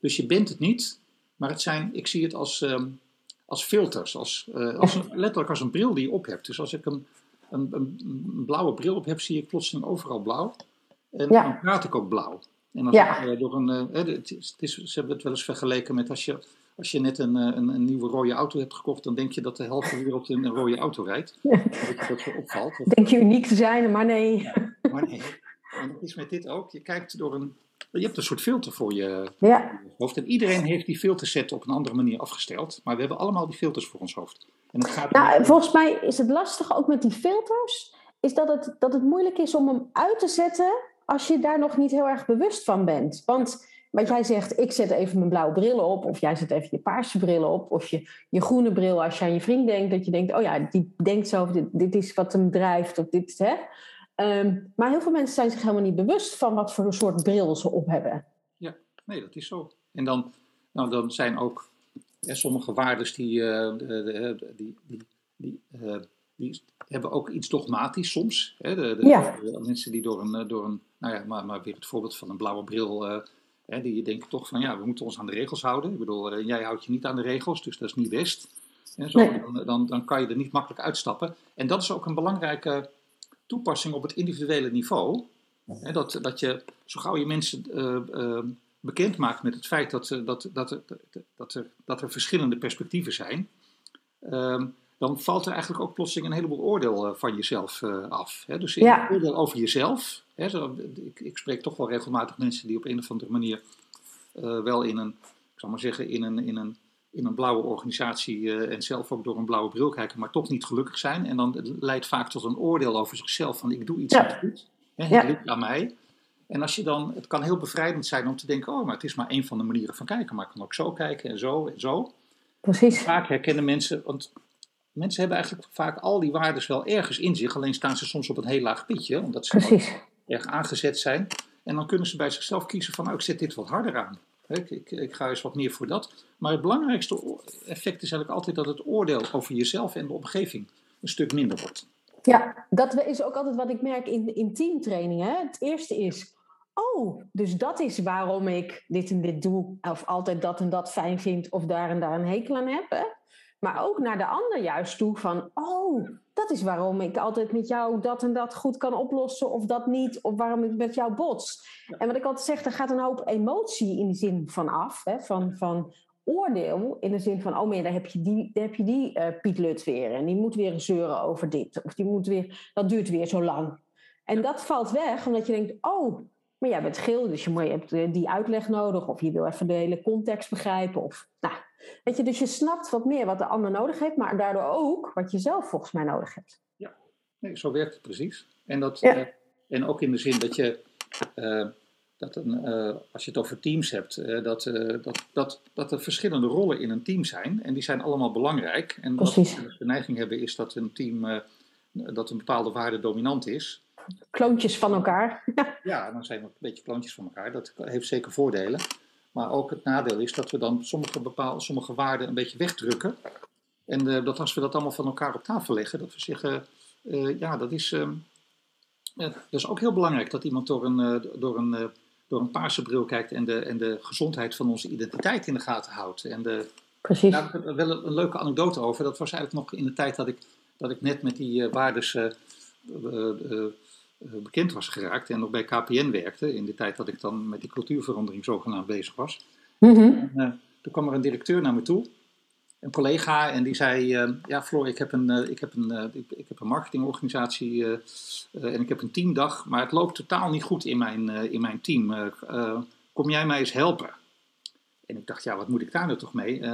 Dus je bent het niet, maar het zijn, ik zie het als, um, als filters, als, uh, als een, letterlijk als een bril die je op hebt. Dus als ik een, een, een, blauwe bril op heb, zie ik plotseling overal blauw. En dan praat ik ook blauw. En ja. ik, uh, door een, uh, het is, het is, ze hebben het wel eens vergeleken met als je, als je net een, een, een, nieuwe rode auto hebt gekocht, dan denk je dat de helft van de wereld in een rode auto rijdt. Ja. Dat je opvalt. Denk je uniek te zijn, maar nee. Ja, maar nee. En dat is met dit ook. Je kijkt door een. Je hebt een soort filter voor je, ja. hoofd. En iedereen heeft die filterset op een andere manier afgesteld. Maar we hebben allemaal die filters voor ons hoofd. En het gaat nou, volgens mij is het lastig ook met die filters. Is dat het, dat het moeilijk is om hem uit te zetten als je daar nog niet heel erg bewust van bent. Want wat jij zegt, ik zet even mijn blauwe brillen op, of jij zet even je paarse brillen op, of je, je groene bril als je aan je vriend denkt, dat je denkt, oh ja, die denkt zo, dit, dit is wat hem drijft, of dit, hè. Um, maar heel veel mensen zijn zich helemaal niet bewust van wat voor een soort bril ze op hebben. Ja, nee, dat is zo. En dan, nou, dan zijn ook hè, sommige waarden die, uh, die, die, die uh, die hebben ook iets dogmatisch soms. Hè? De, de, mensen die door een, door een nou ja, maar, maar weer het voorbeeld van een blauwe bril, uh, hè, die denken toch van ja, we moeten ons aan de regels houden. Ik bedoel, uh, jij houdt je niet aan de regels, dus dat is niet best. En zo, dan, dan, dan, kan je er niet makkelijk uitstappen. En dat is ook een belangrijke toepassing op het individuele niveau. Hè, dat, dat je, zo gauw je mensen uh, bekend maakt met het feit dat, dat, dat, dat, dat, er, dat er verschillende perspectieven zijn. Ehm, dan valt er eigenlijk ook plotseling een heleboel oordeel van jezelf af. Hè? Dus ja. oordeel over jezelf, hè, zo, ik, ik, spreek toch wel regelmatig mensen die op een of andere manier uh, wel in een, ik zal maar zeggen, in een, in een, in een blauwe organisatie uh, en zelf ook door een blauwe bril kijken, maar toch niet gelukkig zijn. En dan leidt vaak tot een oordeel over zichzelf van ik doe iets ja. niet goed, hè, het ja. ligt aan mij. En als je dan, het kan heel bevrijdend zijn om te denken, oh, maar het is maar een van de manieren van kijken, maar ik kan ook zo kijken en zo en zo. Precies. Vaak herkennen mensen, want mensen hebben eigenlijk vaak al die waarden wel ergens in zich, alleen staan ze soms op een heel laag pitje, omdat ze erg aangezet zijn. En dan kunnen ze bij zichzelf kiezen van, nou, ik zet dit wat harder aan. Ik, ik, ik, ga eens wat meer voor dat. Maar het belangrijkste effect is eigenlijk altijd dat het oordeel over jezelf en de omgeving een stuk minder wordt. Ja, dat is ook altijd wat ik merk in, in teamtrainingen. Het eerste is, oh, dus dat is waarom ik dit en dit doe, of altijd dat en dat fijn vind, of daar en daar een hekel aan heb. Hè? Maar ook naar de ander juist toe van, oh, dat is waarom ik altijd met jou dat en dat goed kan oplossen, of dat niet, of waarom ik met jou bots. En wat ik altijd zeg, er gaat een hoop emotie in die zin van af, hè? Van, van oordeel in de zin van, oh daar heb je die, daar heb je die uh, Piet Lut weer en die moet weer zeuren over dit, of die moet weer, dat duurt weer zo lang. En dat valt weg, omdat je denkt, oh, maar jij bent geel, dus je, je hebt eh, die uitleg nodig, of je wil even de hele context begrijpen, of, nou, weet je, dus je snapt wat meer wat de ander nodig heeft, maar daardoor ook wat je zelf volgens mij nodig hebt. Ja, nee, zo werkt het precies. En, dat, ja. uh, en ook in de zin dat je dat een, uh, als je het over teams hebt, dat, dat, dat, dat er verschillende rollen in een team zijn. En die zijn allemaal belangrijk. En Precies. wat we de neiging hebben is dat een team, dat een bepaalde waarde dominant is. Kloontjes van elkaar. ja, dan zijn we een beetje kloontjes van elkaar. Dat heeft zeker voordelen. Maar ook het nadeel is dat we dan sommige, bepaalde, sommige waarden een beetje wegdrukken. En dat als we dat allemaal van elkaar op tafel leggen, dat we zeggen, ja, dat is, dat is ook heel belangrijk dat iemand door een, door een door een paarse bril kijkt en de, en de gezondheid van onze identiteit in de gaten houdt. En de, Precies. Daar heb ik wel een, een, leuke anekdote over. Dat was eigenlijk nog in de tijd dat ik, dat ik net met die waardes bekend was geraakt en nog bij KPN werkte. In de tijd dat ik dan met die cultuurverandering zogenaamd bezig was. Mm -hmm. en, toen kwam er een directeur naar me toe een collega en die zei: uh, Ja, Floor, ik heb een, uh, ik heb een, uh, ik, ik, heb een marketingorganisatie en ik heb een teamdag, maar het loopt totaal niet goed in mijn, in mijn team. kom jij mij eens helpen? En ik dacht: Ja, wat moet ik daar nou toch mee? we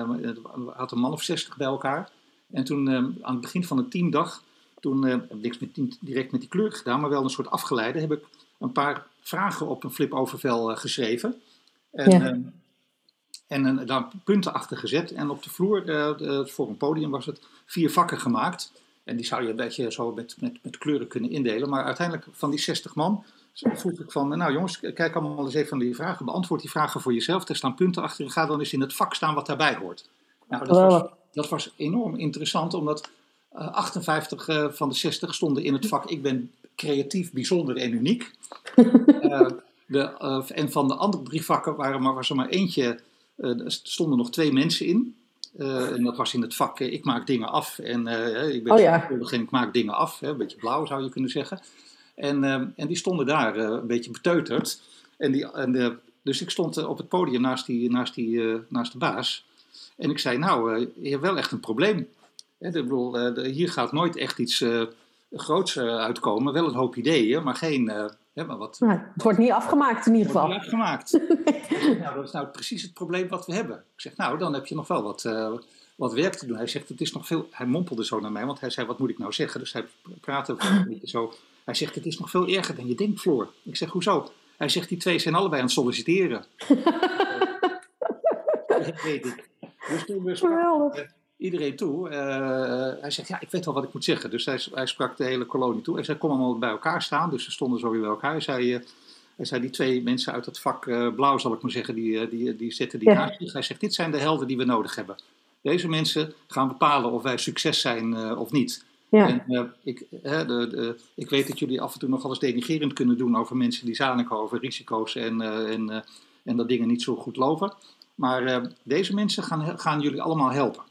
hadden een man of zestig bij elkaar. En toen aan het begin van de teamdag, toen heb ik niks met, direct met die kleur gedaan, maar wel een soort afgeleide, heb ik een paar vragen op een flip-overvel geschreven. En, ja. En een, daar punten achter gezet. En op de vloer, de, voor een podium, was het vier vakken gemaakt. En die zou je een beetje zo met, met, met kleuren kunnen indelen. Maar uiteindelijk van die 60 man vroeg ik van, nou jongens, kijk allemaal eens even van die vragen. Beantwoord die vragen voor jezelf. Er staan punten achter en ga dan eens in het vak staan wat daarbij hoort. Nou, dat, was, dat was enorm interessant, omdat 58 uh, van de 60 stonden in het vak. Ik ben creatief, bijzonder en uniek. uh, de, en van de andere drie vakken waren maar, was er maar eentje stonden nog twee mensen in. Uh, en dat was in het vak, ik maak dingen af. En uh, ik ben oh, ja. en ik maak dingen af. Hè, een beetje blauw zou je kunnen zeggen. En, en die stonden daar een beetje beteuterd. En die, en, dus ik stond op het podium naast, die, naast, die, naast de baas. En ik zei, nou, je hebt wel echt een probleem. Ik bedoel, hier gaat nooit echt iets groots uitkomen. Wel een hoop ideeën, maar geen... Maar wat, nou, het wordt niet afgemaakt in ieder geval. Het wordt niet afgemaakt. nou, dat is nou precies het probleem wat we hebben. Ik zeg, nou, dan heb je nog wel wat, uh, wat werk te doen. Hij zegt, het is nog veel... Hij mompelde zo naar mij, want hij zei, wat moet ik nou zeggen? Dus hij praatte een beetje zo. Hij zegt, het is nog veel erger dan je denkt, Floor. Ik zeg, hoezo? Hij zegt, die twee zijn allebei aan het solliciteren. dat weet ik. Dus toen we spraken, iedereen toe. Uh, hij zegt, ja, ik weet wel wat ik moet zeggen. Dus hij, hij sprak de hele kolonie toe. Hij zei, kom allemaal bij elkaar staan. Dus ze stonden zo weer bij elkaar. Hij zei, uh, hij zei die twee mensen uit het vak uh, blauw, zal ik maar zeggen, die, die, die zitten die ja. Hij zegt, dit zijn de helden die we nodig hebben. Deze mensen gaan bepalen of wij succes zijn of niet. Ja. En, ik, de, de, ik weet dat jullie af en toe nogal eens denigerend kunnen doen over mensen die zaniken over risico's en, en, en dat dingen niet zo goed lopen. Maar deze mensen gaan, gaan jullie allemaal helpen.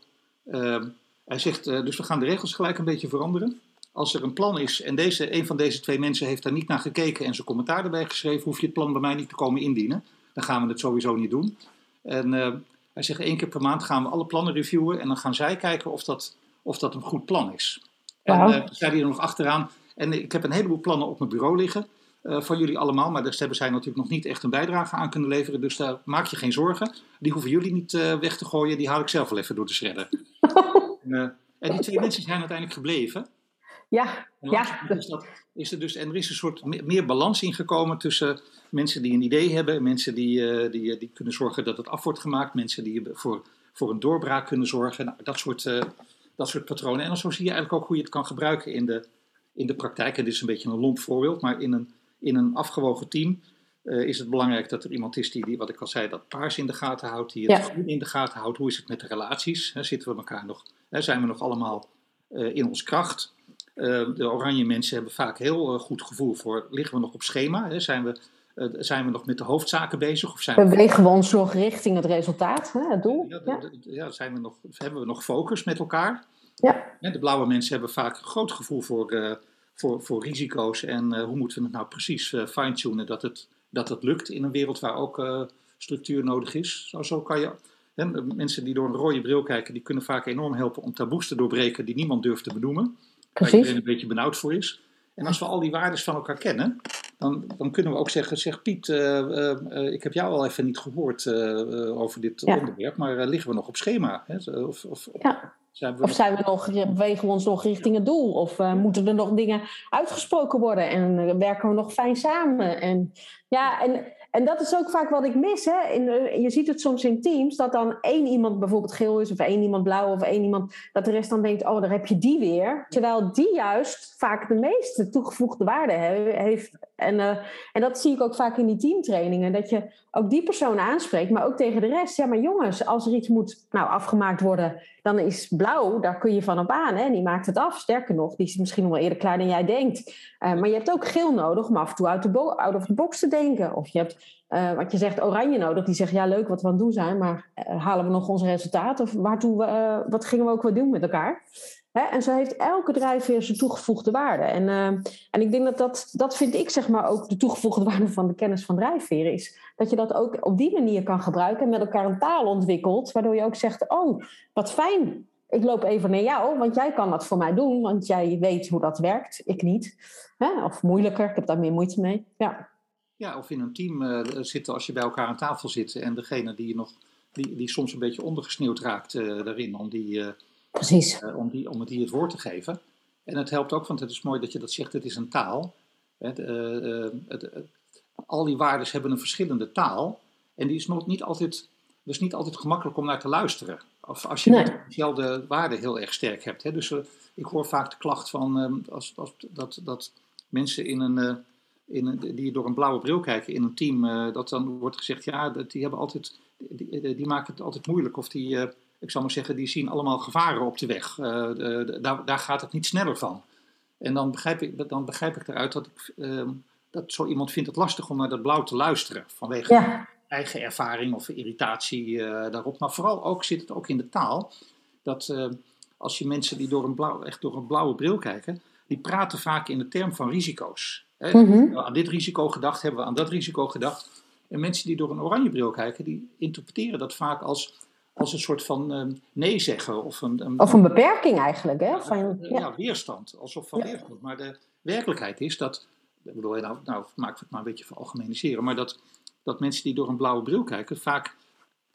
Uh, hij zegt, uh, dus we gaan de regels gelijk een beetje veranderen. Als er een plan is en deze, een van deze twee mensen heeft daar niet naar gekeken en zijn commentaar erbij geschreven, hoef je het plan bij mij niet te komen indienen. Dan gaan we het sowieso niet doen. En uh, hij zegt, één keer per maand gaan we alle plannen reviewen en dan gaan zij kijken of dat, of dat een goed plan is. Wow. En uh, zei hij er nog achteraan, en ik heb een heleboel plannen op mijn bureau liggen. Uh, van jullie allemaal, maar daar hebben zij natuurlijk nog niet echt een bijdrage aan kunnen leveren. Dus daar maak je geen zorgen. Die hoeven jullie niet uh, weg te gooien, die haal ik zelf wel even door de shredder. en, uh, en die twee mensen zijn uiteindelijk gebleven. Ja, en ja. Is dat, is er, dus, en er is een soort meer, meer balans ingekomen tussen mensen die een idee hebben, mensen die, die, die kunnen zorgen dat het af wordt gemaakt, mensen die voor, voor een doorbraak kunnen zorgen. Nou, dat, soort, dat soort patronen. En dan zo zie je eigenlijk ook hoe je het kan gebruiken in de, in de praktijk. En dit is een beetje een lomp voorbeeld, maar in een in een afgewogen team uh, is het belangrijk dat er iemand is die, die, wat ik al zei, dat paars in de gaten houdt, die het Ja. groen in de gaten houdt. Hoe is het met de relaties? Hè, zitten we elkaar nog, hè, zijn we nog allemaal uh, in ons kracht? de oranje mensen hebben vaak heel goed gevoel voor, liggen we nog op schema? Hè? Zijn, we, zijn we nog met de hoofdzaken bezig? Of zijn Bewegen we ons nog richting het resultaat, hè, het doel? Ja, ja. zijn we nog, hebben we nog focus met elkaar? Ja. De blauwe mensen hebben vaak een groot gevoel voor, voor, voor risico's en hoe moeten we het nou precies fine-tunen dat het, dat het lukt in een wereld waar ook structuur nodig is. Zo, zo kan je mensen die door een rode bril kijken, die kunnen vaak enorm helpen om taboes te doorbreken die niemand durft te benoemen. Waar iedereen een beetje benauwd voor is. En als we al die waarden van elkaar kennen, dan, dan kunnen we ook zeggen, zeg Piet, uh, uh, ik heb jou al even niet gehoord uh, over dit onderwerp, maar liggen we nog op schema? Hè? Of, of, ja. Zijn we of zijn we nog, bewegen we ons nog richting het doel? Of moeten er nog dingen uitgesproken worden en werken we nog fijn samen? En ja, en en dat is ook vaak wat ik mis. Hè? In, je ziet het soms in teams, dat dan één iemand bijvoorbeeld geel is, of één iemand blauw, of één iemand, dat de rest dan denkt, oh, daar heb je die weer. Terwijl die juist vaak de meeste toegevoegde waarde heeft. En, uh, en dat zie ik ook vaak in die teamtrainingen, dat je ook die persoon aanspreekt, maar ook tegen de rest. Ja, maar jongens, als er iets moet nou, afgemaakt worden, dan is blauw, daar kun je van op aan. Hè? Die maakt het af. Sterker nog, die is misschien wel eerder klaar dan jij denkt. Uh, maar je hebt ook geel nodig om af en toe out, of the box te denken. Of je hebt, uh, wat je zegt, oranje nodig. Die zegt, ja leuk wat we aan het doen zijn, maar halen we nog ons resultaat? Of waartoe, wat gingen we ook wel doen met elkaar? Hè? En zo heeft elke drijfveer zijn toegevoegde waarde. En, uh, en ik denk dat, dat dat vind ik zeg maar ook de toegevoegde waarde van de kennis van drijfveren is. Dat je dat ook op die manier kan gebruiken en met elkaar een taal ontwikkelt. Waardoor je ook zegt, oh wat fijn, ik loop even naar jou, want jij kan dat voor mij doen. Want jij weet hoe dat werkt, ik niet. Hè? Of moeilijker, ik heb daar meer moeite mee. Ja, ja of in een team uh, zitten als je bij elkaar aan tafel zit. En degene die, je nog, die, die soms een beetje ondergesneeuwd raakt uh, daarin, om die Precies. Uh, om, die, om het die het woord te geven. En het helpt ook, want het is mooi dat je dat zegt, het is een taal. Het, uh, het, al die waarden hebben een verschillende taal. En die is nog niet altijd, dus niet altijd gemakkelijk om naar te luisteren. Of als je nee. dezelfde waarden heel erg sterk hebt. Hè. Dus ik hoor vaak de klacht van ehm, als, als, dat, dat mensen in een, in een, die door een blauwe bril kijken in een team, dat dan wordt gezegd, ja, dat, die, hebben altijd, die, die maken het altijd moeilijk. Of die ik zal maar zeggen, die zien allemaal gevaren op de weg. De, daar, daar, gaat het niet sneller van. En dan begrijp ik, dan begrijp ik eruit dat, ik, uh, dat zo iemand vindt het lastig om naar dat blauw te luisteren. Vanwege eigen ervaring of irritatie uh, daarop. Maar vooral ook zit het ook in de taal. Dat eh, als je mensen die door een, blauw, echt door een blauwe bril kijken, die praten vaak in de term van risico's. Hè? Mm Aan dit risico gedacht, hebben we aan dat risico gedacht. En mensen die door een oranje bril kijken, die interpreteren dat vaak als als een soort van um, nee zeggen. Of een, een, of een beperking eigenlijk, hè? Van, ja. ja weerstand. Alsof van weerstand. Maar de werkelijkheid is dat, ik bedoel, nou, nou maak het maar een beetje algemeniseren, maar dat, dat mensen die door een blauwe bril kijken vaak,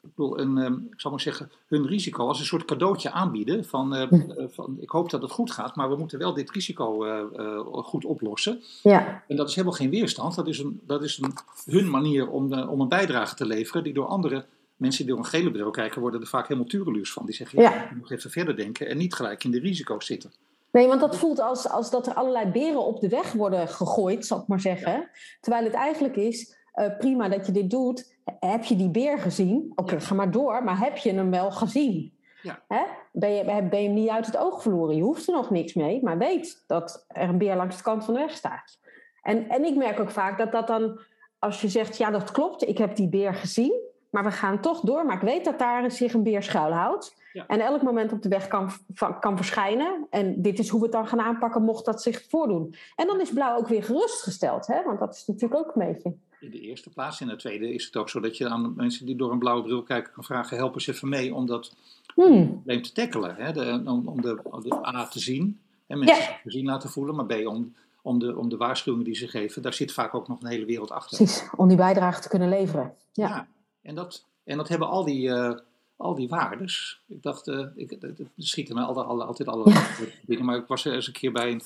ik bedoel, een, um, ik zal maar zeggen, hun risico als een soort cadeautje aanbieden van, uh, uh, van ik hoop dat het goed gaat, maar we moeten wel dit risico uh, goed oplossen. Ja. En dat is helemaal geen weerstand, dat is, een, dat is een, hun manier om, om een bijdrage te leveren die door anderen mensen die door een gele bril kijken, worden er vaak helemaal tureluurs van. Die zeggen, ja, ja. nog even verder denken en niet gelijk in de risico's zitten. Nee, want dat voelt als, als dat er allerlei beren op de weg worden gegooid, zal ik maar zeggen. Terwijl het eigenlijk is, uh, prima dat je dit doet. Heb je die beer gezien? Oké, okay, ga maar door, maar heb je hem wel gezien? Ja. Hè? Ben, je, ben je hem niet uit het oog verloren? Je hoeft er nog niks mee, maar weet dat er een beer langs de kant van de weg staat. En, en ik merk ook vaak dat dat dan, als je zegt, ja dat klopt, ik heb die beer gezien, maar we gaan toch door. Maar ik weet dat daar zich een beer schuilhoudt. En elk moment op de weg kan, kan verschijnen. En dit is hoe we het dan gaan aanpakken, mocht dat zich voordoen. En dan is blauw ook weer gerustgesteld. Hè? Want dat is natuurlijk ook een beetje. In de eerste plaats. In de tweede is het ook zo dat je aan mensen die door een blauwe bril kijken kan vragen: help eens even mee om dat hmm. probleem te tackelen. Hè? De, om, om, de, de A te zien. En mensen ja. gezien laten voelen. Maar B om, om, de, om de waarschuwingen die ze geven. Daar zit vaak ook nog een hele wereld achter. Precies, om die bijdrage te kunnen leveren. ja. ja. En dat, en dat hebben al die, uh, al die waardes. Ik dacht, uh, ik, het schieten me altijd, altijd alle dingen. Maar ik was er eens een keer bij een,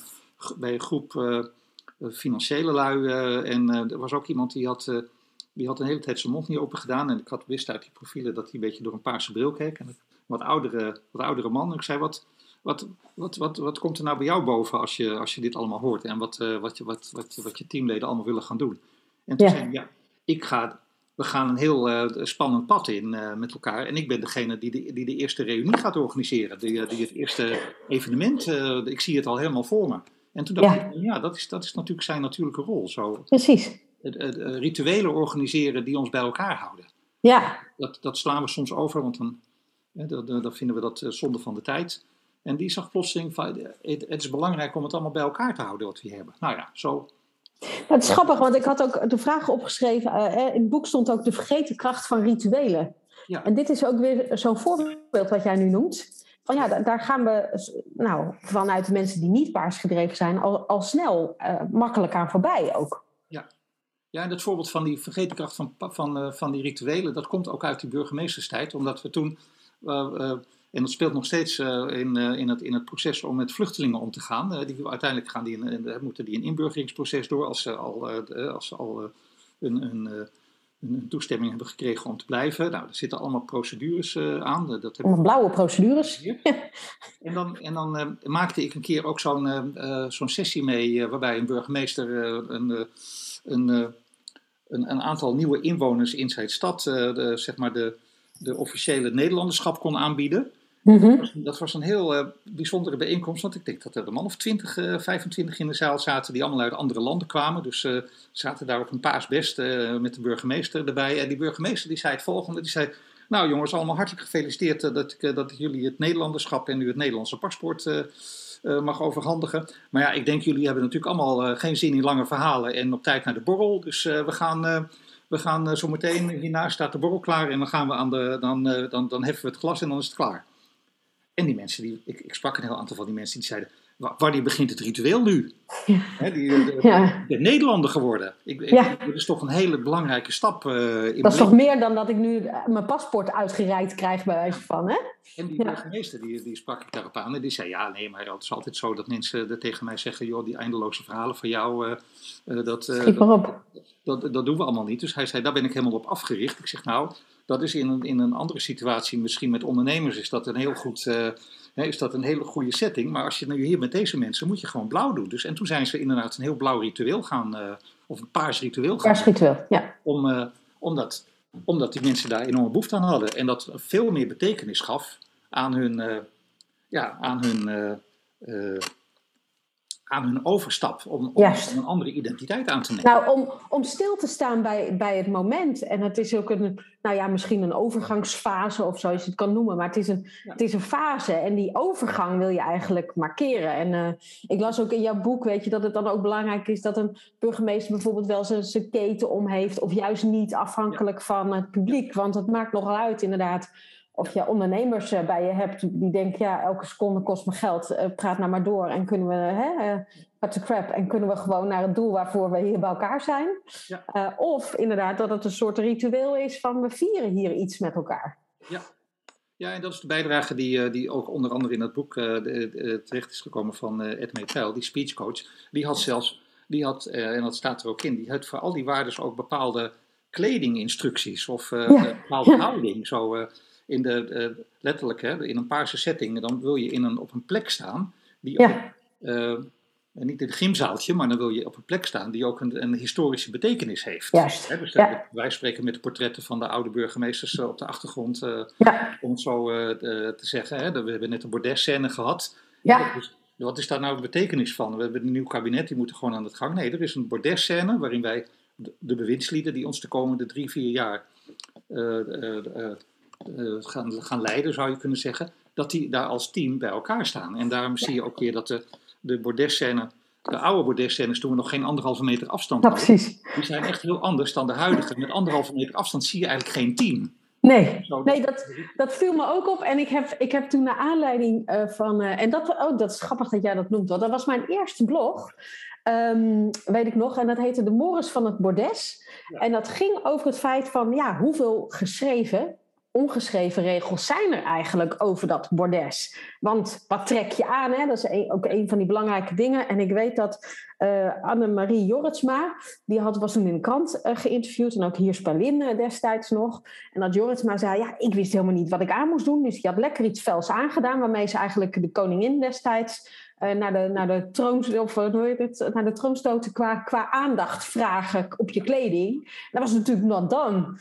bij een groep uh, financiële lui. en er was ook iemand die had, die had een hele tijd zijn mond niet open gedaan. En ik had wist uit die profielen dat hij een beetje door een paarse bril keek. En een wat oudere, wat oudere man. En ik zei, wat, wat, wat, wat, wat komt er nou bij jou boven als je, als je dit allemaal hoort? En wat, wat, wat, wat, wat je teamleden allemaal willen gaan doen? En toen ja. zei hij, ja, ik ga we gaan een heel spannend pad in met elkaar. En ik ben degene die de, die de eerste reunie gaat organiseren. Die, die het eerste evenement, ik zie het al helemaal voor me. En toen dacht ik, ja, dat is, dat is natuurlijk zijn natuurlijke rol. Zo, Precies. Rituelen organiseren die ons bij elkaar houden. Ja. Dat, dat slaan we soms over, want dan, dan, dan vinden we dat zonde van de tijd. En die zag plotseling van, het, het, is belangrijk om het allemaal bij elkaar te houden wat we hebben. Nou ja, zo. Het is grappig, want ik had ook de vraag opgeschreven. Uh, in het boek stond ook de vergeten kracht van rituelen. Ja. En dit is ook weer zo'n voorbeeld wat jij nu noemt. Van ja, daar gaan we nou, vanuit de mensen die niet paarsgedreven zijn al, al snel uh, makkelijk aan voorbij ook. Ja. ja, en dat voorbeeld van die vergeten kracht van, van, uh, van die rituelen, dat komt ook uit die burgemeesterstijd. Omdat we toen en dat speelt nog steeds uh, in, uh, in, het, in het proces om met vluchtelingen om te gaan. Uh, die, uiteindelijk gaan die in, moeten die een inburgeringsproces door als ze al, als ze al een, een, een, toestemming hebben gekregen om te blijven. Nou, er zitten allemaal procedures aan. Dat hebben blauwe procedures. en dan, en dan maakte ik een keer ook zo'n zo'n sessie mee waarbij een burgemeester een, een, een, een, aantal nieuwe inwoners in zijn stad, de, zeg maar de, de officiële Nederlanderschap kon aanbieden. Mhm. Dat was een heel uh, bijzondere bijeenkomst, want ik denk dat er een man of 20, uh, 25 in de zaal zaten die allemaal uit andere landen kwamen. Dus uh, zaten daar op een paasbest met de burgemeester erbij. En die burgemeester die zei het volgende, die zei... Nou jongens, allemaal hartelijk gefeliciteerd dat, ik, dat jullie het Nederlanderschap en nu het Nederlandse paspoort mag overhandigen. Maar ja, ik denk jullie hebben natuurlijk allemaal geen zin in lange verhalen en op tijd naar de borrel. Dus we gaan we gaan zo meteen, hiernaast staat de borrel klaar en dan gaan we aan de, dan, dan, dan heffen we het glas en dan is het klaar. En die mensen, die, ik, ik sprak een heel aantal van die mensen die zeiden, wanneer begint het ritueel nu? Ja. die, de, ja. de, Nederlander geworden. Ik, ja. dat is toch een hele belangrijke stap. Uh, in dat is toch meer dan dat ik nu mijn paspoort uitgereikt krijg bij wijze van, hè? En die burgemeester, die, die sprak ik daarop aan en die zei, ja nee, maar het is altijd zo dat mensen tegen mij zeggen, joh, die eindeloze verhalen van jou, uh, uh, dat, dat, dat, dat, doen we allemaal niet. Dus hij zei, daar ben ik helemaal op afgericht. Ik zeg, nou, dat is in een, in een andere situatie, misschien met ondernemers, is dat een heel goed, uh, is dat een hele goede setting. Maar als je nu hier met deze mensen, moet je gewoon blauw doen. Dus, en toen zijn ze inderdaad een heel blauw ritueel gaan, uh, of een paars ritueel gaan. Paars ritueel, ja. Om, uh, omdat, omdat die mensen daar enorme behoefte aan hadden. En dat veel meer betekenis gaf aan hun, ja, aan hun aan hun overstap om, om, een andere identiteit aan te nemen. Nou, om, om stil te staan bij, bij het moment. En het is ook een, nou ja, misschien een overgangsfase of zoals je het kan noemen. Maar het is een, het is een fase en die overgang wil je eigenlijk markeren. En uh, ik las ook in jouw boek, weet je, dat het dan ook belangrijk is dat een burgemeester bijvoorbeeld wel zijn, zijn keten om heeft. Of juist niet afhankelijk van het publiek. Want het maakt nogal uit inderdaad of je ondernemers eh, bij je hebt die denken, ja, elke seconde kost me geld, uh, praat nou maar door en kunnen we, hè, uh, the crap, en kunnen we gewoon naar het doel waarvoor we hier bij elkaar zijn. Ja. Uh, of inderdaad dat het een soort ritueel is van we vieren hier iets met elkaar. Ja, ja en dat is de bijdrage die, die ook onder andere in het boek terecht is gekomen van Ed Metel, die speechcoach. Die had zelfs, die had, en dat staat er ook in, die had voor al die waardes ook bepaalde kledinginstructies of ja. bepaalde ja. houding. Zo, in de, uh, letterlijk, hè, in een paarse setting, dan wil je in een, op een plek staan die ook, uh, niet in het gymzaaltje, maar dan wil je op een plek staan die ook een, een historische betekenis heeft. Juist. Hè, dus ja. wij spreken met de portretten van de oude burgemeesters op de achtergrond, ja. om het zo te zeggen. Hè. We hebben net een bordesscène gehad. Ja. wat is daar nou de betekenis van? We hebben een nieuw kabinet, die moeten gewoon aan het gang. Nee, er is een bordesscène waarin wij de bewindslieden die ons de komende drie, vier jaar uh, gaan, gaan leiden, zou je kunnen zeggen, dat die daar als team bij elkaar staan. En daarom zie je ook weer dat de, de bordesscène, de oude bordesscènes toen we nog geen anderhalve meter afstand hadden, precies. die zijn echt heel anders dan de huidige. Met anderhalve meter afstand zie je eigenlijk geen team. Nee, nee dat, dat viel me ook op. En ik heb, ik heb toen naar aanleiding uh, van. Uh, en dat, oh, dat is grappig dat jij dat noemt. Want dat was mijn eerste blog. Um, weet ik nog. En dat heette De Morris van het Bordes. Ja. En dat ging over het feit van ja, hoeveel geschreven ongeschreven regels zijn er eigenlijk over dat bordes? Want wat trek je aan? Hè? Dat is ook een van die belangrijke dingen. En ik weet dat uh, Annemarie Jorritsma, die had, was toen in de krant uh, geïnterviewd. En ook hier Spalin uh, destijds nog. En dat Jorritsma zei, ja, ik wist helemaal niet wat ik aan moest doen. Dus die had lekker iets vels aangedaan. Waarmee ze eigenlijk de koningin destijds naar, de, naar, de troon, of, hoe heet het, naar de troonstoten qua, qua aandacht vragen op je kleding. Dat was natuurlijk not done.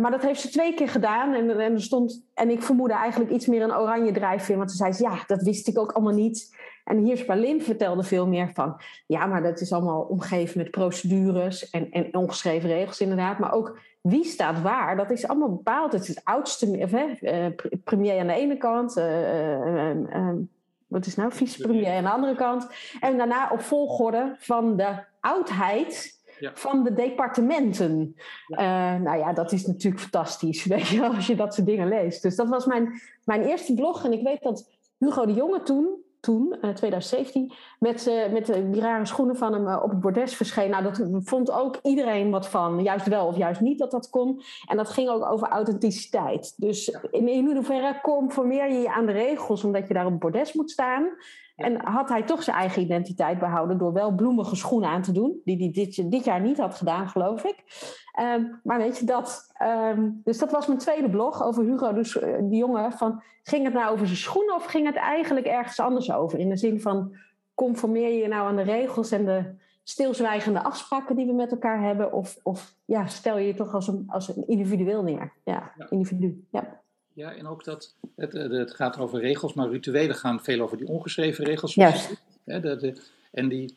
maar dat heeft ze twee keer gedaan. En, en, er stond, en ik vermoedde eigenlijk iets meer een oranje drijfveer. Want ze zei, ja, dat wist ik ook allemaal niet. En hier Spalin vertelde veel meer van, ja, maar dat is allemaal omgeven met procedures en, en ongeschreven regels inderdaad. Maar ook wie staat waar, dat is allemaal bepaald. Het is het oudste, of, hè, premier aan de ene kant, uh, uh, wat is nou, vicepremier aan de andere kant. En daarna op volgorde van de oudheid van de departementen. nou ja, dat is natuurlijk fantastisch, weet je, als je dat soort dingen leest. Dus dat was mijn, mijn eerste blog. En ik weet dat Hugo de Jonge toen, toen, 2017, eh, met, uh, met die rare schoenen van hem eh, op het bordes verscheen. Nou, dat vond ook iedereen wat van, juist wel of juist niet dat dat kon. En dat ging ook over authenticiteit. Dus in, in hoeverre conformeer je je aan de regels omdat je daar op het bordes moet staan? En had hij toch zijn eigen identiteit behouden door wel bloemige schoenen aan te doen, die hij dit, dit jaar niet had gedaan, geloof ik. Ehm, maar weet je dat? Ehm, dus dat was mijn tweede blog over Hugo, dus uh, die jongen. Van, ging het nou over zijn schoenen of ging het eigenlijk ergens anders over? In de zin van, conformeer je nou aan de regels en de stilzwijgende afspraken die we met elkaar hebben? Of, of ja, stel je je toch als een, als een individueel neer? Ja, ja. individu. Ja. Ja, en ook dat het, het gaat over regels, maar rituelen gaan veel over die ongeschreven regels. Juist. De, en die,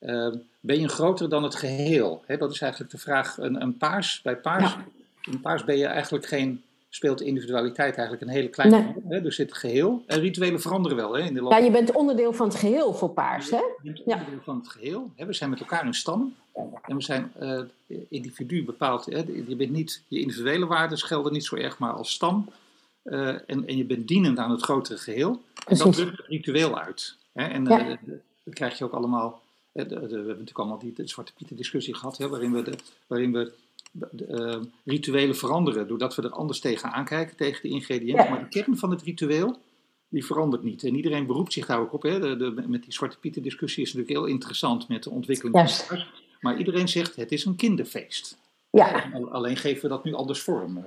uh, ben je groter dan het geheel? Dat is eigenlijk de vraag. Een, een paars, bij paars, in paars ben je eigenlijk geen, speelt individualiteit eigenlijk een hele kleine rol. Dus het geheel. En rituelen veranderen wel. Hè, in de loop. Ja, je bent onderdeel van het geheel voor paars. Hè? Je bent onderdeel ja. van het geheel. Hè? We zijn met elkaar in stam. En we zijn uh, individu bepaald. Hè? Je, bent niet, je individuele waarden gelden niet zo erg, maar als stam uh, en, en je bent dienend aan het grotere geheel. En dat drukt het ritueel uit. Hè? En uh, dan krijg je ook allemaal, we hebben natuurlijk allemaal die de Zwarte Pieten discussie gehad, hè, waarin we, de, waarin we de, rituelen veranderen, doordat we er anders tegen aankijken, tegen de ingrediënten. Maar de kern van het ritueel, die verandert niet. En iedereen beroept zich daar ook op. Hè. De, met die Zwarte Pieten discussie is natuurlijk heel interessant met de ontwikkeling. Yes. Maar iedereen zegt, het is een kinderfeest. Ja. Alleen geven we dat nu anders vorm. Uh,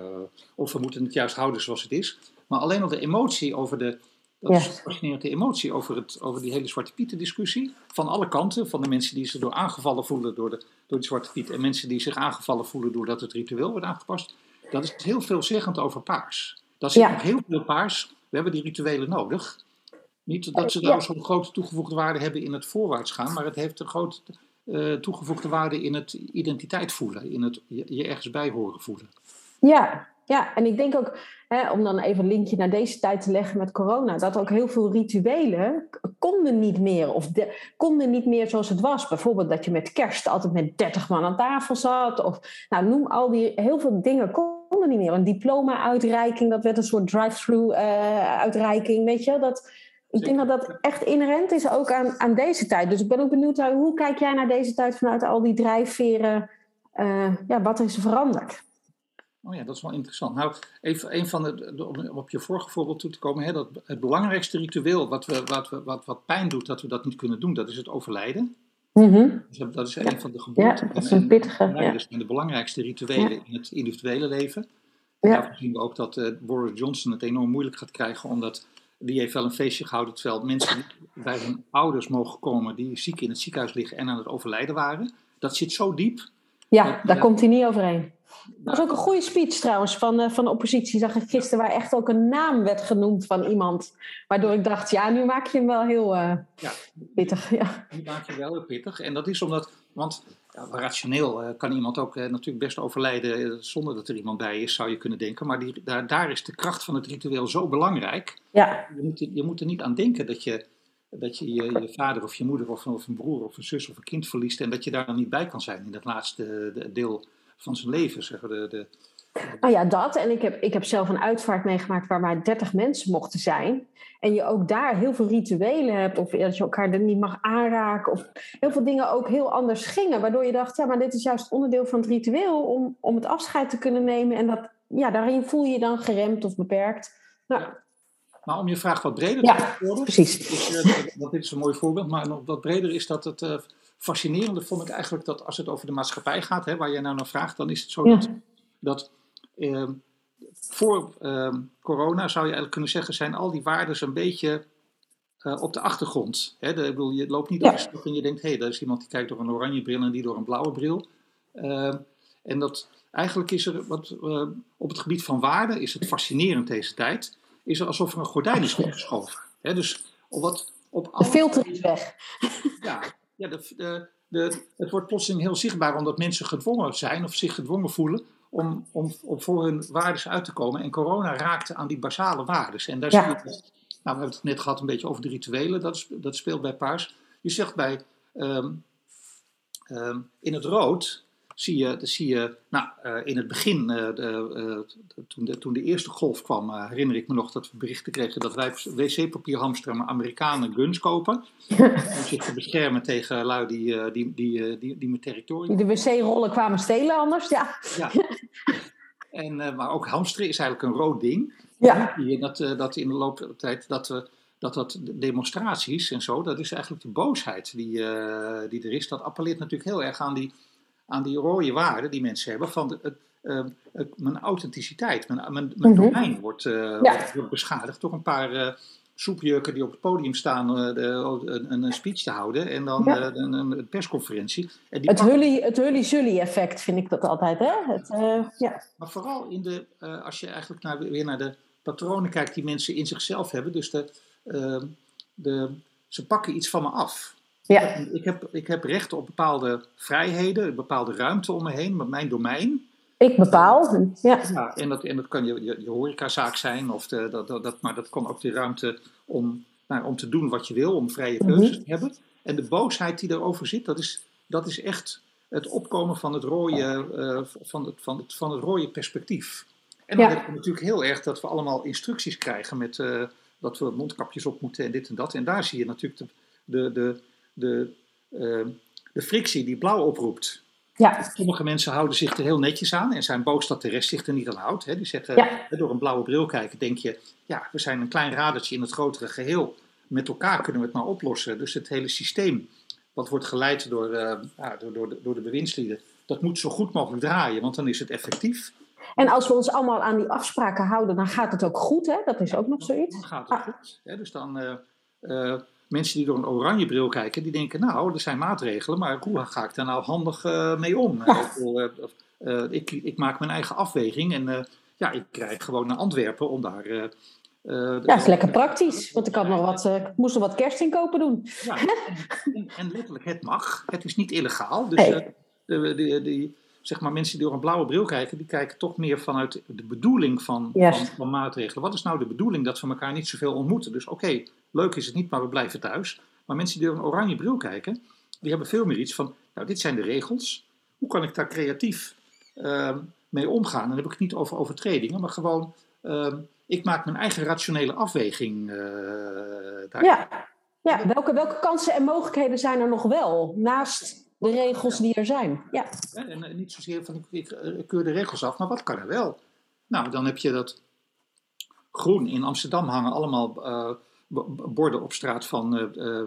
of we moeten het juist houden zoals het is. Maar alleen al de emotie over de. Dat is fascinerend, de emotie over, het, over die hele Zwarte Pieten discussie. Van alle kanten. Van de mensen die zich door aangevallen voelen door, de, door de Zwarte Piet. En mensen die zich aangevallen voelen doordat het ritueel wordt aangepast. Dat is heel veelzeggend over paars. Dat zit nog heel veel paars. We hebben die rituelen nodig. Niet dat ze daar zo'n grote toegevoegde waarde hebben in het voorwaarts gaan. Maar het heeft een grote uh, toegevoegde waarde in het identiteit voelen, in het je ergens bij horen voelen. Ja, ja, en ik denk ook, hè, om dan even een linkje naar deze tijd te leggen met corona, dat ook heel veel rituelen konden niet meer, of de, konden niet meer zoals het was. Bijvoorbeeld dat je met kerst altijd met 30 man aan tafel zat, of nou, noem al die, heel veel dingen konden niet meer. Een diploma-uitreiking, dat werd een soort drive-through uh, uitreiking, weet je, dat ik denk dat dat echt inherent is ook aan, aan deze tijd. Dus ik ben ook benieuwd, hoe kijk jij naar deze tijd vanuit al die drijfveren? Uh, ja, wat is er veranderd? Oh ja, dat is wel interessant. Nou, even een van de, om op je vorige voorbeeld toe te komen, hè, dat het belangrijkste ritueel wat, we, wat, we, wat, wat pijn doet dat we dat niet kunnen doen, dat is het overlijden. Mm dus dat is een van de geboorten. Ja, dat is een pittige. En, ja. Dat zijn de belangrijkste rituelen in het individuele leven. Ja. Daarvoor zien we ook dat uh, Boris Johnson het enorm moeilijk gaat krijgen, omdat die heeft wel een feestje gehouden terwijl mensen bij hun ouders mogen komen die ziek in het ziekenhuis liggen en aan het overlijden waren. Dat zit zo diep. Ja, daar komt hij niet overheen. Dat was ook een goede speech trouwens van, uh, van de oppositie, zag ik gisteren, waar echt ook een naam werd genoemd van iemand. Waardoor ik dacht, ja, nu maak je hem wel heel uh, ja, pittig. Ja. Nu maak je wel heel pittig. En dat is omdat, want ja, rationeel uh, kan iemand ook natuurlijk best overlijden zonder dat er iemand bij is, zou je kunnen denken. Maar die, daar, daar is de kracht van het ritueel zo belangrijk. Ja. Je, moet, je moet er niet aan denken dat je dat je, je, je vader of je moeder of, of, een broer of een zus of een kind verliest en dat je daar dan niet bij kan zijn in dat laatste deel van zijn leven. Zeg, de, de, nou ja, dat. En ik heb, ik heb zelf een uitvaart meegemaakt waar maar 30 mensen mochten zijn. En je ook daar heel veel rituelen hebt. Of dat je elkaar er niet mag aanraken. Of heel veel dingen ook heel anders gingen. Waardoor je dacht, ja, maar dit is juist onderdeel van het ritueel. Om, om het afscheid te kunnen nemen. En dat, ja, daarin voel je je dan geremd of beperkt. Nou, maar om je vraag wat breder te beantwoorden. precies. Dus, uh, dit is een mooi voorbeeld. Maar nog wat breder is dat het... Fascinerende vond ik eigenlijk dat als het over de maatschappij gaat, hè, waar jij nou naar vraagt, dan is het zo dat, dat uh, voor uh, corona zou je eigenlijk kunnen zeggen, zijn al die waarden een beetje op de achtergrond. Hè? De, bedoel, je loopt niet ja. door de en je denkt, hé, hey, daar is iemand die kijkt door een oranje bril en die door een blauwe bril. en dat, eigenlijk is er, wat, op het gebied van waarde, is het fascinerend deze tijd, is er alsof er een gordijn is weggeschoven. Hè? Dus op wat, op de filter is weg. Ja, ja de, de, de, het wordt plotseling heel zichtbaar omdat mensen gedwongen zijn of zich gedwongen voelen om, om, om voor hun waardes uit te komen. En corona raakte aan die basale waardes. En daar ja. zie je, nou, we hebben het net gehad een beetje over de rituelen, dat, dat speelt bij paars. Je zegt bij, um, um, in het rood zie je, zie je nou, uh, in het begin, de, uh, toen, de, toen de eerste golf kwam, herinner ik me nog dat we berichten kregen dat wij wc-papier hamsteren, maar Amerikanen guns kopen. om zich te beschermen tegen lui die, die, die, die, die met territorium. Die de wc-rollen kwamen stelen anders, ja. ja. En, maar ook hamsteren is eigenlijk een rood ding. Ja. Dat, dat in de loop der tijd dat we dat dat demonstraties en zo, dat is eigenlijk de boosheid die, die er is. Dat appelleert natuurlijk heel erg aan die, aan die rode waarden die mensen hebben van uh, mijn authenticiteit, mijn, mijn, mijn mhm. domein wordt, uh, wordt, beschadigd door een paar uh, soepjurken die op het podium staan uh, de, een, een, speech te houden en dan een, een, persconferentie. En die het Hully, het Hully effect vind ik dat altijd, hè? Het, ja. Maar vooral in de, als je eigenlijk naar, weer naar de patronen kijkt die mensen in zichzelf hebben, dus de, de, ze pakken iets van me af. Ja. Ik, heb, ik heb recht op bepaalde vrijheden, een bepaalde ruimte om me heen, met mijn domein. Ik bepaal, ja. ja en, dat, en dat kan je, je, je horecazaak zijn, of de, dat, dat, maar dat kan ook de ruimte om, nou, om te doen wat je wil, om vrije mhm. keuzes te hebben. En de boosheid die erover zit, dat is, dat is echt het opkomen van het rode, uh, van het, van het, van het rode perspectief. En dan ja. heb je natuurlijk heel erg dat we allemaal instructies krijgen met uh, dat we mondkapjes op moeten en dit en dat. En daar zie je natuurlijk de, de, de de, uh, de frictie die blauw oproept. Ja. Sommige mensen houden zich er heel netjes aan en zijn boos dat de rest zich er niet aan houdt. Hè. Die zeggen, ja. door een blauwe bril kijken, denk je, ja, we zijn een klein radertje in het grotere geheel. Met elkaar kunnen we het maar oplossen. Dus het hele systeem, wat wordt geleid door, uh, ja, door, door, de, door de bewindslieden, dat moet zo goed mogelijk draaien, want dan is het effectief. En als we ons allemaal aan die afspraken houden, dan gaat het ook goed, hè? Dat is ook nog zoiets. Dan gaat het ah. goed. Hè? Dus dan, uh, mensen die door een oranje bril kijken, die denken, nou, er zijn maatregelen, maar hoe ga ik daar nou handig uh, mee om? Uh, ik, ik, maak mijn eigen afweging en ja, ik krijg gewoon naar Antwerpen om daar... ja, dat is lekker praktisch, want ik, had nog wat, ik moest nog wat kerstinkopen doen. Ja, en, en, letterlijk, het mag. Het is niet illegaal. Dus de, de, zeg maar, mensen die door een blauwe bril kijken, die kijken toch meer vanuit de bedoeling van, van, van, maatregelen. Wat is nou de bedoeling dat we elkaar niet zoveel ontmoeten? Dus oké, leuk is het niet, maar we blijven thuis. Maar mensen die door een oranje bril kijken, die hebben veel meer iets van, nou dit zijn de regels. Hoe kan ik daar creatief uh, mee omgaan? dan heb ik het niet over overtredingen, maar gewoon, uh, ik maak mijn eigen rationele afweging uh, daar. Ja, ja. Welke, welke kansen en mogelijkheden zijn er nog wel naast de regels die er zijn. Ja. En, en niet zozeer van ik, ik keur de regels af, maar wat kan er wel? Nou, dan heb je dat groen. In Amsterdam hangen allemaal uh, borden op straat van uh,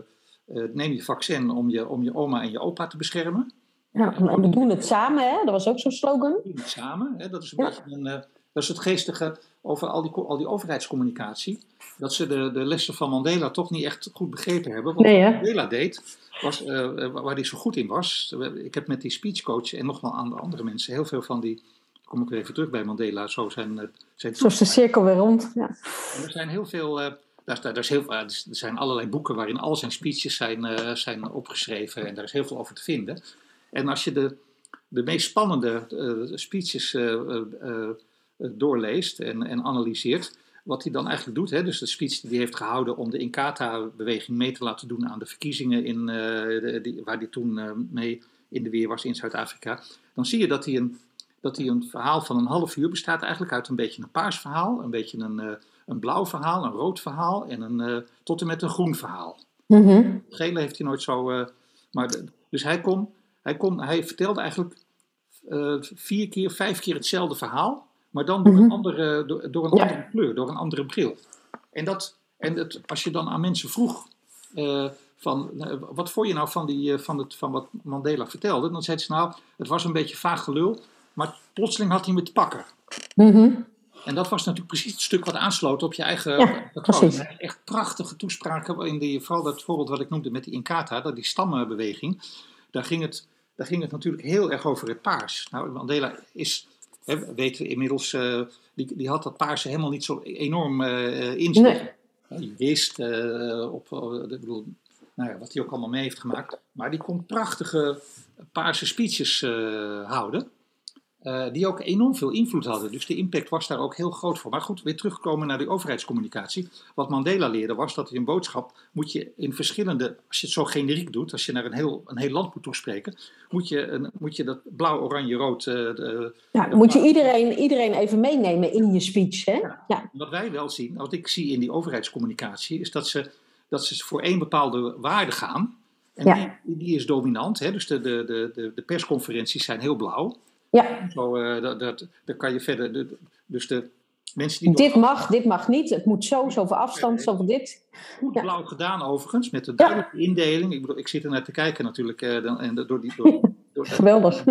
uh, neem je vaccin om je, om je oma en je opa te beschermen. Ja, en we doen het samen, hè? dat was ook zo'n slogan. We doen het samen, hè? dat is een beetje een dat is het geestige over al die, al die overheidscommunicatie. Dat ze de, de lessen van Mandela toch niet echt goed begrepen hebben. Wat Mandela deed, was, uh, waar hij zo goed in was. Ik heb met die speechcoach en nog wel aan de andere mensen heel veel van die. kom ik weer even terug bij Mandela. Zo zijn. Eh, zijn zo is de cirkel weer rond. Ja. En er zijn heel veel. Uh, daar, daar, is heel, er zijn allerlei boeken waarin al zijn speeches zijn, uh, zijn opgeschreven en daar is heel veel over te vinden. En als je de, de meest spannende speeches eh, doorleest en, en analyseert, wat hij dan eigenlijk doet. Hè, dus de speech die hij heeft gehouden om de Inkatha-beweging mee te laten doen aan de verkiezingen in, uh, die, waar hij toen uh, mee in de weer was in Zuid-Afrika. Dan zie je dat hij, een, dat hij een verhaal van een half uur bestaat eigenlijk uit een beetje een paars verhaal, een beetje een, een blauw verhaal, een rood verhaal en een, tot en met een groen verhaal. Mm Gele heeft hij nooit zo. maar dus hij kon, hij kon, hij vertelde eigenlijk vier keer, vijf keer hetzelfde verhaal maar dan door een, mhm. andere, door, door een andere kleur, door een andere bril. En, dat, en het, als je dan aan mensen vroeg, uh, van, uh, wat vond je nou van, die, uh, van, het, van wat Mandela vertelde? Dan zei ze nou, het was een beetje vaag gelul, maar plotseling had hij me te pakken. Mm En dat was natuurlijk precies het stuk wat aansloot op je eigen ja, patroon. Echt prachtige toespraken, in die, vooral dat voorbeeld wat ik noemde met die Inkatha, dat die stammenbeweging. Daar ging, het, daar ging het natuurlijk heel erg over het paars. Nou, Mandela is, hè, weten we inmiddels, uh, die, die had dat paarse helemaal niet zo enorm uh. Nee. Je wist, uh, op, ik bedoel, nou ja, wat hij ook allemaal mee heeft gemaakt. Maar die kon prachtige paarse speeches houden. Uh, die ook enorm veel invloed hadden. Dus de impact was daar ook heel groot voor. Maar goed, weer terugkomen naar die overheidscommunicatie. Wat Mandela leerde was dat in een boodschap moet je in verschillende, als je het zo generiek doet, als je naar een heel, een heel land moet toespreken, moet je, een, moet je dat blauw, oranje, rood. Uh, de, ja, dan moet je iedereen, iedereen even meenemen in je speech. Hè? Ja. ja. Wat wij wel zien, wat ik zie in die overheidscommunicatie, is dat ze, dat ze voor één bepaalde waarde gaan. En ja. die, die is dominant. Hè? Dus de, de, de, de persconferenties zijn heel blauw. Ja. Zo, uh, dat, dat, dan kan je verder. De, dus de mensen die. Dit mag, dit mag niet. Het moet zo, zoveel afstand, zoveel dit. Goed ja. blauw gedaan, overigens, met de duidelijke ja. indeling. Ik, bedoel, ik zit er naar te kijken natuurlijk. Uh, dan, en door die, door, door Geweldig.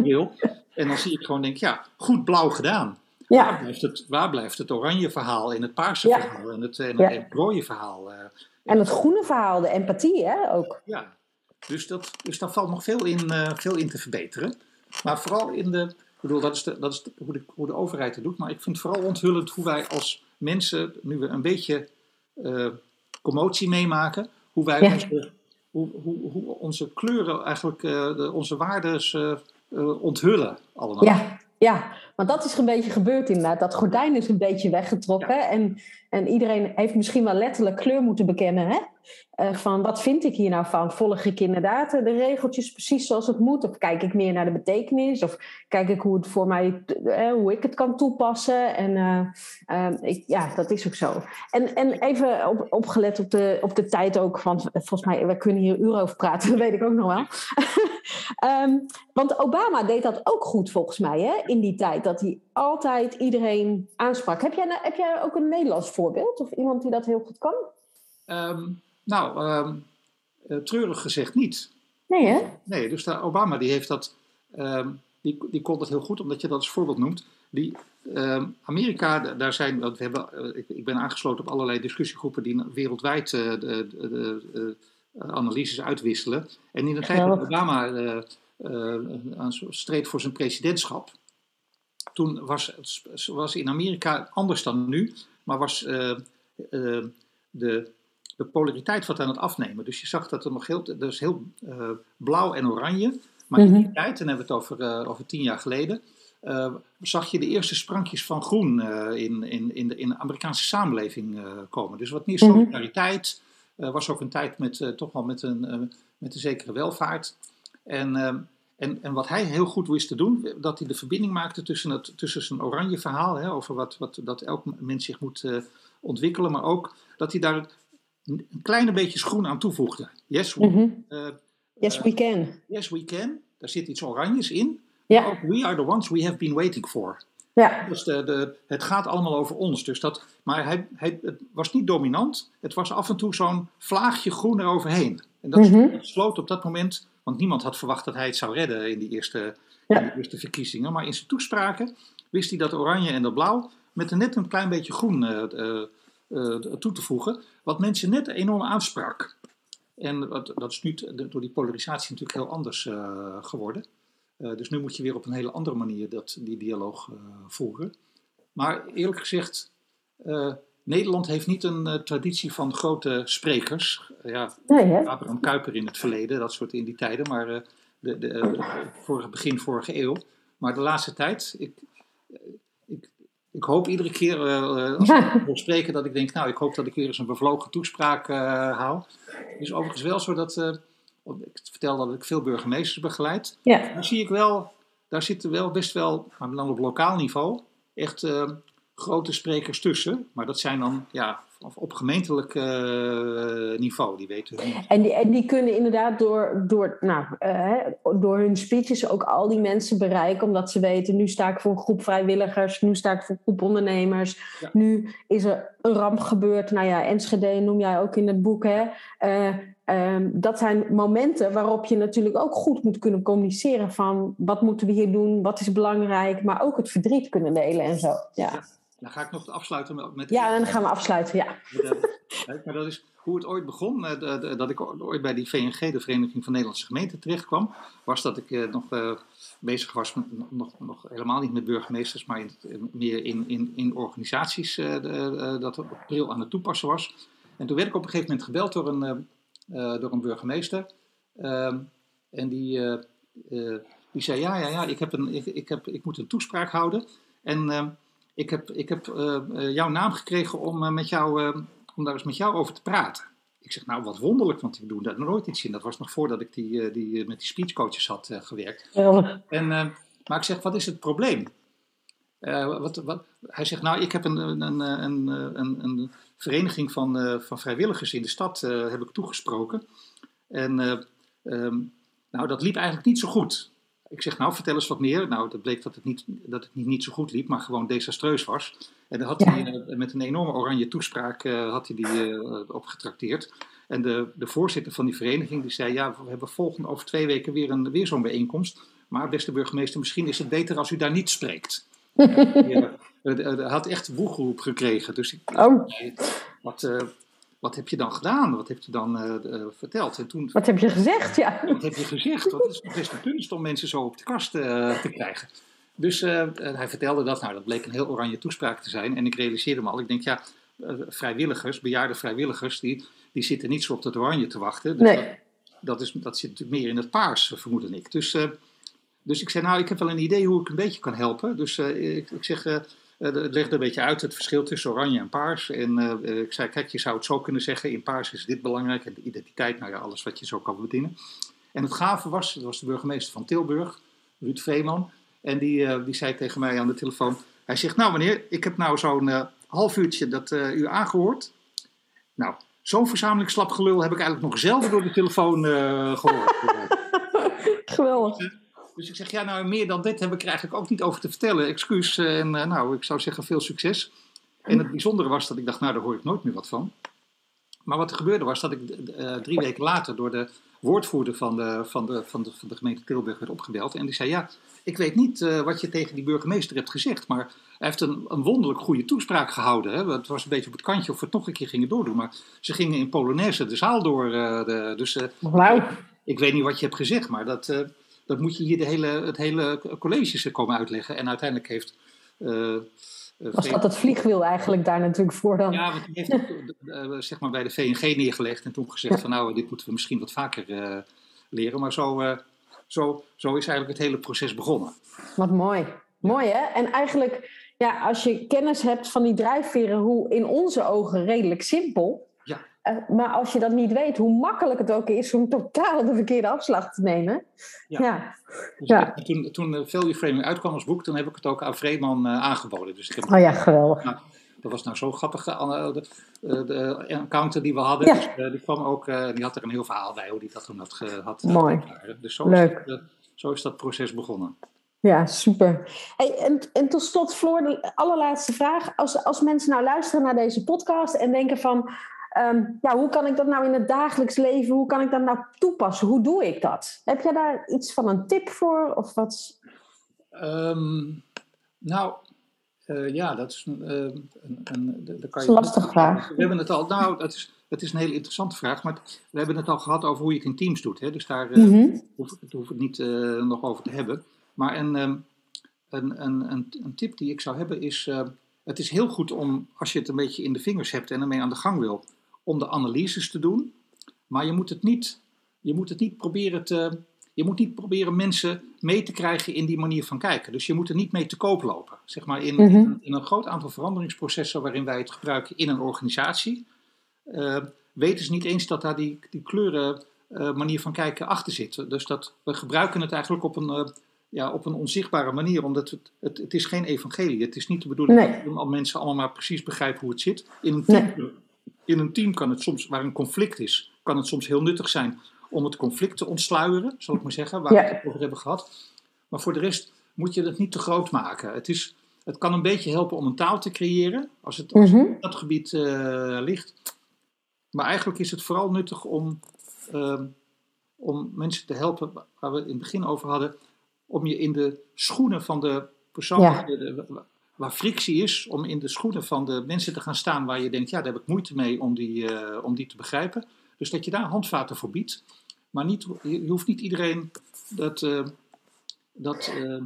En dan zie ik gewoon, denk ja, goed blauw gedaan. Ja. Waar, blijft het, waar blijft het oranje verhaal en het paarse verhaal en het, en het, het rode verhaal? Uh, en het groene verhaal, de empathie, hè, ook. Ja, dus, dat, dus daar valt nog veel in, veel in te verbeteren. Maar vooral in de, bedoel, dat is, de, dat is de, hoe, de, hoe, de, overheid het doet. Maar ik vind vooral onthullend hoe wij als mensen, nu we een beetje uh, commotie meemaken, hoe wij ja. onze, hoe, hoe, hoe, onze kleuren eigenlijk, uh, de, onze waarden uh, onthullen allemaal. Ja, ja, want dat is een beetje gebeurd inderdaad. Dat gordijn is een beetje weggetrokken. Ja. En, en iedereen heeft misschien wel letterlijk kleur moeten bekennen. Hè? Uh, van wat vind ik hier nou van? Volg ik inderdaad de regeltjes precies zoals het moet? Of kijk ik meer naar de betekenis? Of kijk ik hoe het voor mij, uh, hoe ik het kan toepassen? En uh, ik, ja, dat is ook zo. En, en even op, opgelet op de, op de tijd ook, want volgens mij, we kunnen hier uren over praten, dat weet ik ook nog wel. um, want Obama deed dat ook goed volgens mij, hè, in die tijd. Dat hij altijd iedereen aansprak. Heb jij, heb jij ook een Nederlands voorbeeld? Of iemand die dat heel goed kan? Um, nou, um, uh, treurig gezegd niet. Nee, hè? Nee, dus de Obama die heeft dat, um, die, die kon dat heel goed, omdat je dat als voorbeeld noemt. Die, um, Amerika, daar zijn, we hebben, uh, ik, ik, ben aangesloten op allerlei discussiegroepen die wereldwijd uh, de, de, de analyses uitwisselen. En in de tijd dat Obama streed voor zijn presidentschap, toen was, was in Amerika anders dan nu, maar was de de polariteit wat aan het afnemen. Dus je zag dat er nog heel, dus heel uh, blauw en oranje. Maar in die tijd, dan hebben we het over, uh, over tien jaar geleden, uh, zag je de eerste sprankjes van groen in, in, in, de, in de Amerikaanse samenleving komen. Dus wat meer solidariteit. was ook een tijd met toch wel met een, met een zekere welvaart. En, en, en wat hij heel goed wist te doen, dat hij de verbinding maakte tussen, het, tussen zijn oranje verhaal, hè, over wat, wat, dat elk mens zich moet ontwikkelen, maar ook dat hij daar een kleine beetje schoen aan toevoegde. Yes, we, mm -hmm. uh, yes, we can. Yes, we can. Daar zit iets oranjes in. Ja. Ook we are the ones we have been waiting for. Ja. Dus de, de, het gaat allemaal over ons. Dus dat, maar hij, hij, het was niet dominant. Het was af en toe zo'n vlaagje groen eroverheen. En dat, Mhm. dat sloot op dat moment, want niemand had verwacht dat hij het zou redden in die eerste, Ja. in die eerste verkiezingen. Maar in zijn toespraken wist hij dat oranje en dat blauw met een net een klein beetje groen eh, eh, eh, toe te voegen. Wat mensen net enorm aansprak. En dat, dat is nu door die polarisatie natuurlijk heel anders eh, geworden. Eh, dus nu moet je weer op een hele andere manier dat, die dialoog eh, voeren. Maar eerlijk gezegd, eh, Nederland heeft niet een eh, traditie van grote sprekers. Eh, ja, Nee? Abraham Kuyper in het verleden, dat soort in die tijden, maar eh, de, de, eh, vorige, begin vorige eeuw. Maar de laatste tijd, ik, eh, ik, hoop iedere keer eh, eh, als Ja. ik wil spreken dat ik denk, nou, ik hoop dat ik weer eens een bevlogen toespraak eh hou. Het is overigens wel zo dat, ik vertel dat ik veel burgemeesters begeleid. Ja. Daar zie ik wel, daar zitten wel best wel, maar dan op lokaal niveau, echt grote sprekers tussen. Maar dat zijn dan, ja, op, op gemeentelijk eh, niveau, die weten hun En die, en die kunnen inderdaad door, door, nou, eh, door hun speeches ook al die mensen bereiken. Omdat ze weten, nu sta ik voor een groep vrijwilligers. Nu sta ik voor een groep ondernemers. Ja. Nu is er een ramp gebeurd. Nou ja, Enschede noem jij ook in het boek. Hè? Eh, ehm, dat zijn momenten waarop je natuurlijk ook goed moet kunnen communiceren. Van wat moeten we hier doen? Wat is belangrijk? Maar ook het verdriet kunnen delen en zo. Ja. Dan ga ik nog afsluiten met... Ja, en dan gaan we afsluiten, ja. Maar dat is hoe het ooit begon, dat ik ooit bij die VNG, de Vereniging van Nederlandse Gemeenten, terecht kwam, was dat ik nog bezig was, met, nog, nog helemaal niet met burgemeesters, maar in, meer in, in, in organisaties, dat op bril aan het toepassen was. En toen werd ik op een gegeven moment gebeld door een, door een burgemeester. Ehm, en die, die zei, ja, ja, ja, ik, heb een, ik, ik, heb, ik moet een toespraak houden. En ehm, ik heb, ik heb eh, eh, jouw naam gekregen om, eh, met jou, om daar eens met jou over te praten. Ik zeg, nou wat wonderlijk, want ik doe daar nooit iets in. Dat was nog voordat ik die, die, met die speechcoaches had gewerkt. En, maar ik zeg, wat is het probleem? wat, wat, hij zegt, nou, ik heb een, een, een, een, een vereniging van, van vrijwilligers in de stad heb ik toegesproken. En ehm, nou, dat liep eigenlijk niet zo goed. Ik zeg, nou, vertel eens wat meer. Nou, dat bleek dat het niet, dat het niet, niet zo goed liep, maar gewoon desastreus was. En dan had hij eh, met een enorme oranje toespraak uh, had hij die uh, opgetrakteerd. En de, de voorzitter van die vereniging die zei, ja, we hebben volgende over twee weken weer, een, weer zo'n bijeenkomst. Maar beste burgemeester, misschien is het beter als u daar niet spreekt. Hij had echt woegeroep gekregen. Dus ik, oh. wat, wat heb je dan gedaan? Wat heb je dan uh, verteld? En toen, wat heb je gezegd? Ja. Wat heb je gezegd? Dat is best een kunst om mensen zo op de kast uh, te krijgen. Dus hij vertelde dat. Nou, dat bleek een heel oranje toespraak te zijn. En ik realiseerde me al, ik denk ja, vrijwilligers, bejaarde vrijwilligers, die, die zitten niet zo op dat oranje te wachten. Dus nee. dat, dat, is, dat zit natuurlijk meer in het paars, vermoed ik. Dus, dus ik zei, nou, ik heb wel een idee hoe ik een beetje kan helpen. Dus ik, ik zeg het eh, legde een beetje uit het verschil tussen oranje en paars. En uh, ik zei, kijk, je zou het zo kunnen zeggen, in paars is dit belangrijk. En de identiteit, nou ja, alles wat je zo kan bedienen. En het gave was, dat was de burgemeester van Tilburg, Ruud Veeman. En die, uh, die zei tegen mij aan de telefoon, hij zegt, nou meneer, ik heb nou zo'n half uurtje dat u aangehoord. Nou, zo'n verzameling slapgelul heb ik eigenlijk nog zelden door de telefoon gehoord. Geweldig. Dus ik zeg, ja, nou, meer dan dit heb ik er eigenlijk ook niet over te vertellen. Excuus. Eh, en uh, nou, ik zou zeggen, veel succes. En het bijzondere was dat ik dacht, nou, daar hoor ik nooit meer wat van. Maar wat er gebeurde was dat ik uh, drie weken later door de woordvoerder van de, van, de, van, de, van de gemeente Tilburg werd opgebeld. En die zei, ja, ik weet niet uh, wat je tegen die burgemeester hebt gezegd, maar hij heeft een, een wonderlijk goede toespraak gehouden. Hè? Het was een beetje op het kantje of we het nog een keer gingen doordoen. Maar ze gingen in Polonaise de zaal door. de, dus ik weet niet wat je hebt gezegd, maar dat dat moet je hier de hele, het hele college komen uitleggen. En uiteindelijk heeft. Uh, was dat het vliegwiel eigenlijk daar natuurlijk voor dan? Ja, want die heeft het uh, zeg maar bij de VNG neergelegd en toen gezegd van nou, dit moeten we misschien wat vaker uh, leren. Maar zo, zo, zo is eigenlijk het hele proces begonnen. Wat mooi. Mooi hè? En eigenlijk, ja, als je kennis hebt van die drijfveren, hoe in onze ogen redelijk simpel, eh, maar als je dat niet weet, hoe makkelijk het ook is om totaal de verkeerde afslag te nemen. Ja. ja. Dus toen, toen uh, Value Framing uitkwam als boek, toen heb ik het ook aan Vreeman uh, aangeboden. Dus ik heb, oh ja, geweldig. Nou, dat was nou zo grappig. De, de accountant die we hadden, ja. dus, die kwam ook, die had er een heel verhaal bij hoe die dat toen had gehad. Mooi. Dus zo Leuk. Is, zo is dat proces begonnen. Ja, super. Hey, en, en tot slot, Floor, de allerlaatste vraag. Als, als mensen nou luisteren naar deze podcast en denken van... Ehm, ja, hoe kan ik dat nou in het dagelijks leven, hoe kan ik dat nou toepassen? Hoe doe ik dat? Heb jij daar iets van een tip voor? Of wat? Um, nou, uh, ja, dat is een, uh, een, een, dat kan je een lastige vraag. We hebben het al, nou, dat is, het is een hele interessante vraag, maar we hebben het al gehad over hoe je het in teams doet. Hè? Dus daar uh, mm -hmm. hoef, hoef het niet nog over te hebben. Maar een, um, een, een, een, een, tip die ik zou hebben is, het is heel goed om, als je het een beetje in de vingers hebt en ermee aan de gang wil, om de analyses te doen. Maar je moet het niet, je moet het niet proberen te. Je moet niet proberen mensen mee te krijgen in die manier van kijken. Dus je moet er niet mee te koop lopen. Zeg maar in, in, in een groot aantal veranderingsprocessen waarin wij het gebruiken in een organisatie, uh, weten ze niet eens dat daar die, die kleuren uh, manier van kijken achter zit. Dus dat we gebruiken het eigenlijk op een, uh, ja, op een onzichtbare manier, omdat het, het, het is geen evangelie. Het is niet de bedoeling nee. dat mensen allemaal maar precies begrijpen hoe het zit. In een team nee in een team kan het soms, waar een conflict is, kan het soms heel nuttig zijn om het conflict te ontsluieren, zal ik maar zeggen, waar we het over hebben gehad. Maar voor de rest moet je het niet te groot maken. Het, is, het kan een beetje helpen om een taal te creëren, als het, als mm dat gebied uh, ligt. Maar eigenlijk is het vooral nuttig om, uh, om mensen te helpen, waar we het in het begin over hadden, om je in de schoenen van de persoon, ja. Waar frictie is om in de schoenen van de mensen te gaan staan waar je denkt, ja, daar heb ik moeite mee om die, uh, om die te begrijpen. Dus dat je daar handvaten voor biedt. Maar niet, je hoeft niet iedereen dat, uh, dat uh,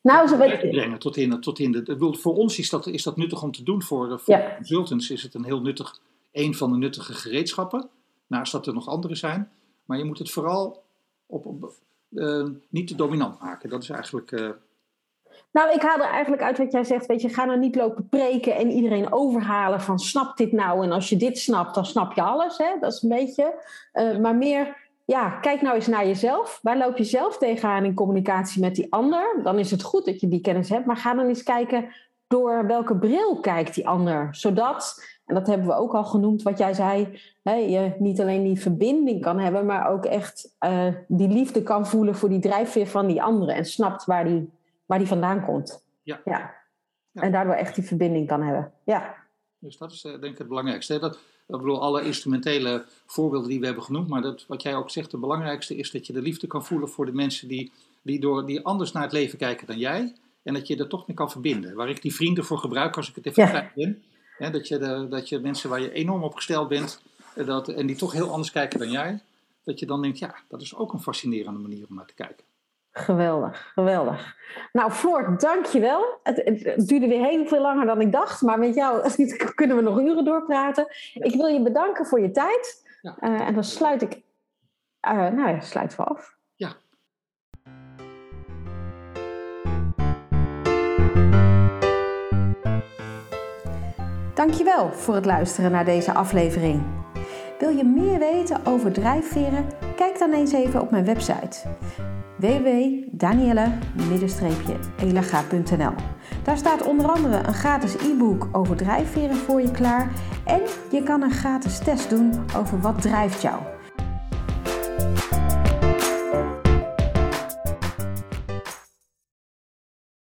nou, zo te brengen tot in, tot in de. Voor ons is dat, is dat nuttig om te doen. Voor, voor ja. consultants is het een heel nuttig, een van de nuttige gereedschappen. Naast dat er nog andere zijn. Maar je moet het vooral op, op niet te dominant maken. Dat is eigenlijk nou, ik haal er eigenlijk uit wat jij zegt. Weet je, ga nou niet lopen preken en iedereen overhalen van snap dit nou. En als je dit snapt, dan snap je alles. Hè? Dat is een beetje. Uh, maar meer, ja, kijk nou eens naar jezelf. Waar loop je zelf tegenaan in communicatie met die ander? Dan is het goed dat je die kennis hebt. Maar ga dan eens kijken door welke bril kijkt die ander. Zodat, en dat hebben we ook al genoemd, wat jij zei, hè, je niet alleen die verbinding kan hebben, maar ook echt uh, die liefde kan voelen voor die drijfveer van die andere. En snapt waar die waar die vandaan komt. Ja. ja. En daardoor echt die verbinding kan hebben. Ja. Dus dat is eh, denk ik het belangrijkste. Dat, ik bedoel, alle instrumentele voorbeelden die we hebben genoemd, maar dat, wat jij ook zegt, het belangrijkste is dat je de liefde kan voelen voor de mensen die, die, door, die anders naar het leven kijken dan jij. En dat je er toch mee kan verbinden. Waar ik die vrienden voor gebruik als ik het even ja. ben. Hè, dat, je de, dat je mensen waar je enorm op gesteld bent eh, dat, en die toch heel anders kijken dan jij. Dat je dan denkt, ja, dat is ook een fascinerende manier om naar te kijken. Geweldig, geweldig. Nou, Floor, dankjewel. Het, het, het duurde weer heel veel langer dan ik dacht, maar met jou kunnen we nog uren doorpraten. Ik wil je bedanken voor je tijd. Ja. Uh, en dan sluit ik, uh, nou ja, sluit we af. Ja. Dankjewel voor het luisteren naar deze aflevering. Wil je meer weten over drijfveren? Kijk dan eens even op mijn website www.danielle-elaga.nl. Daar staat onder andere een gratis e-book over drijfveren voor je klaar en je kan een gratis test doen over wat drijft jou.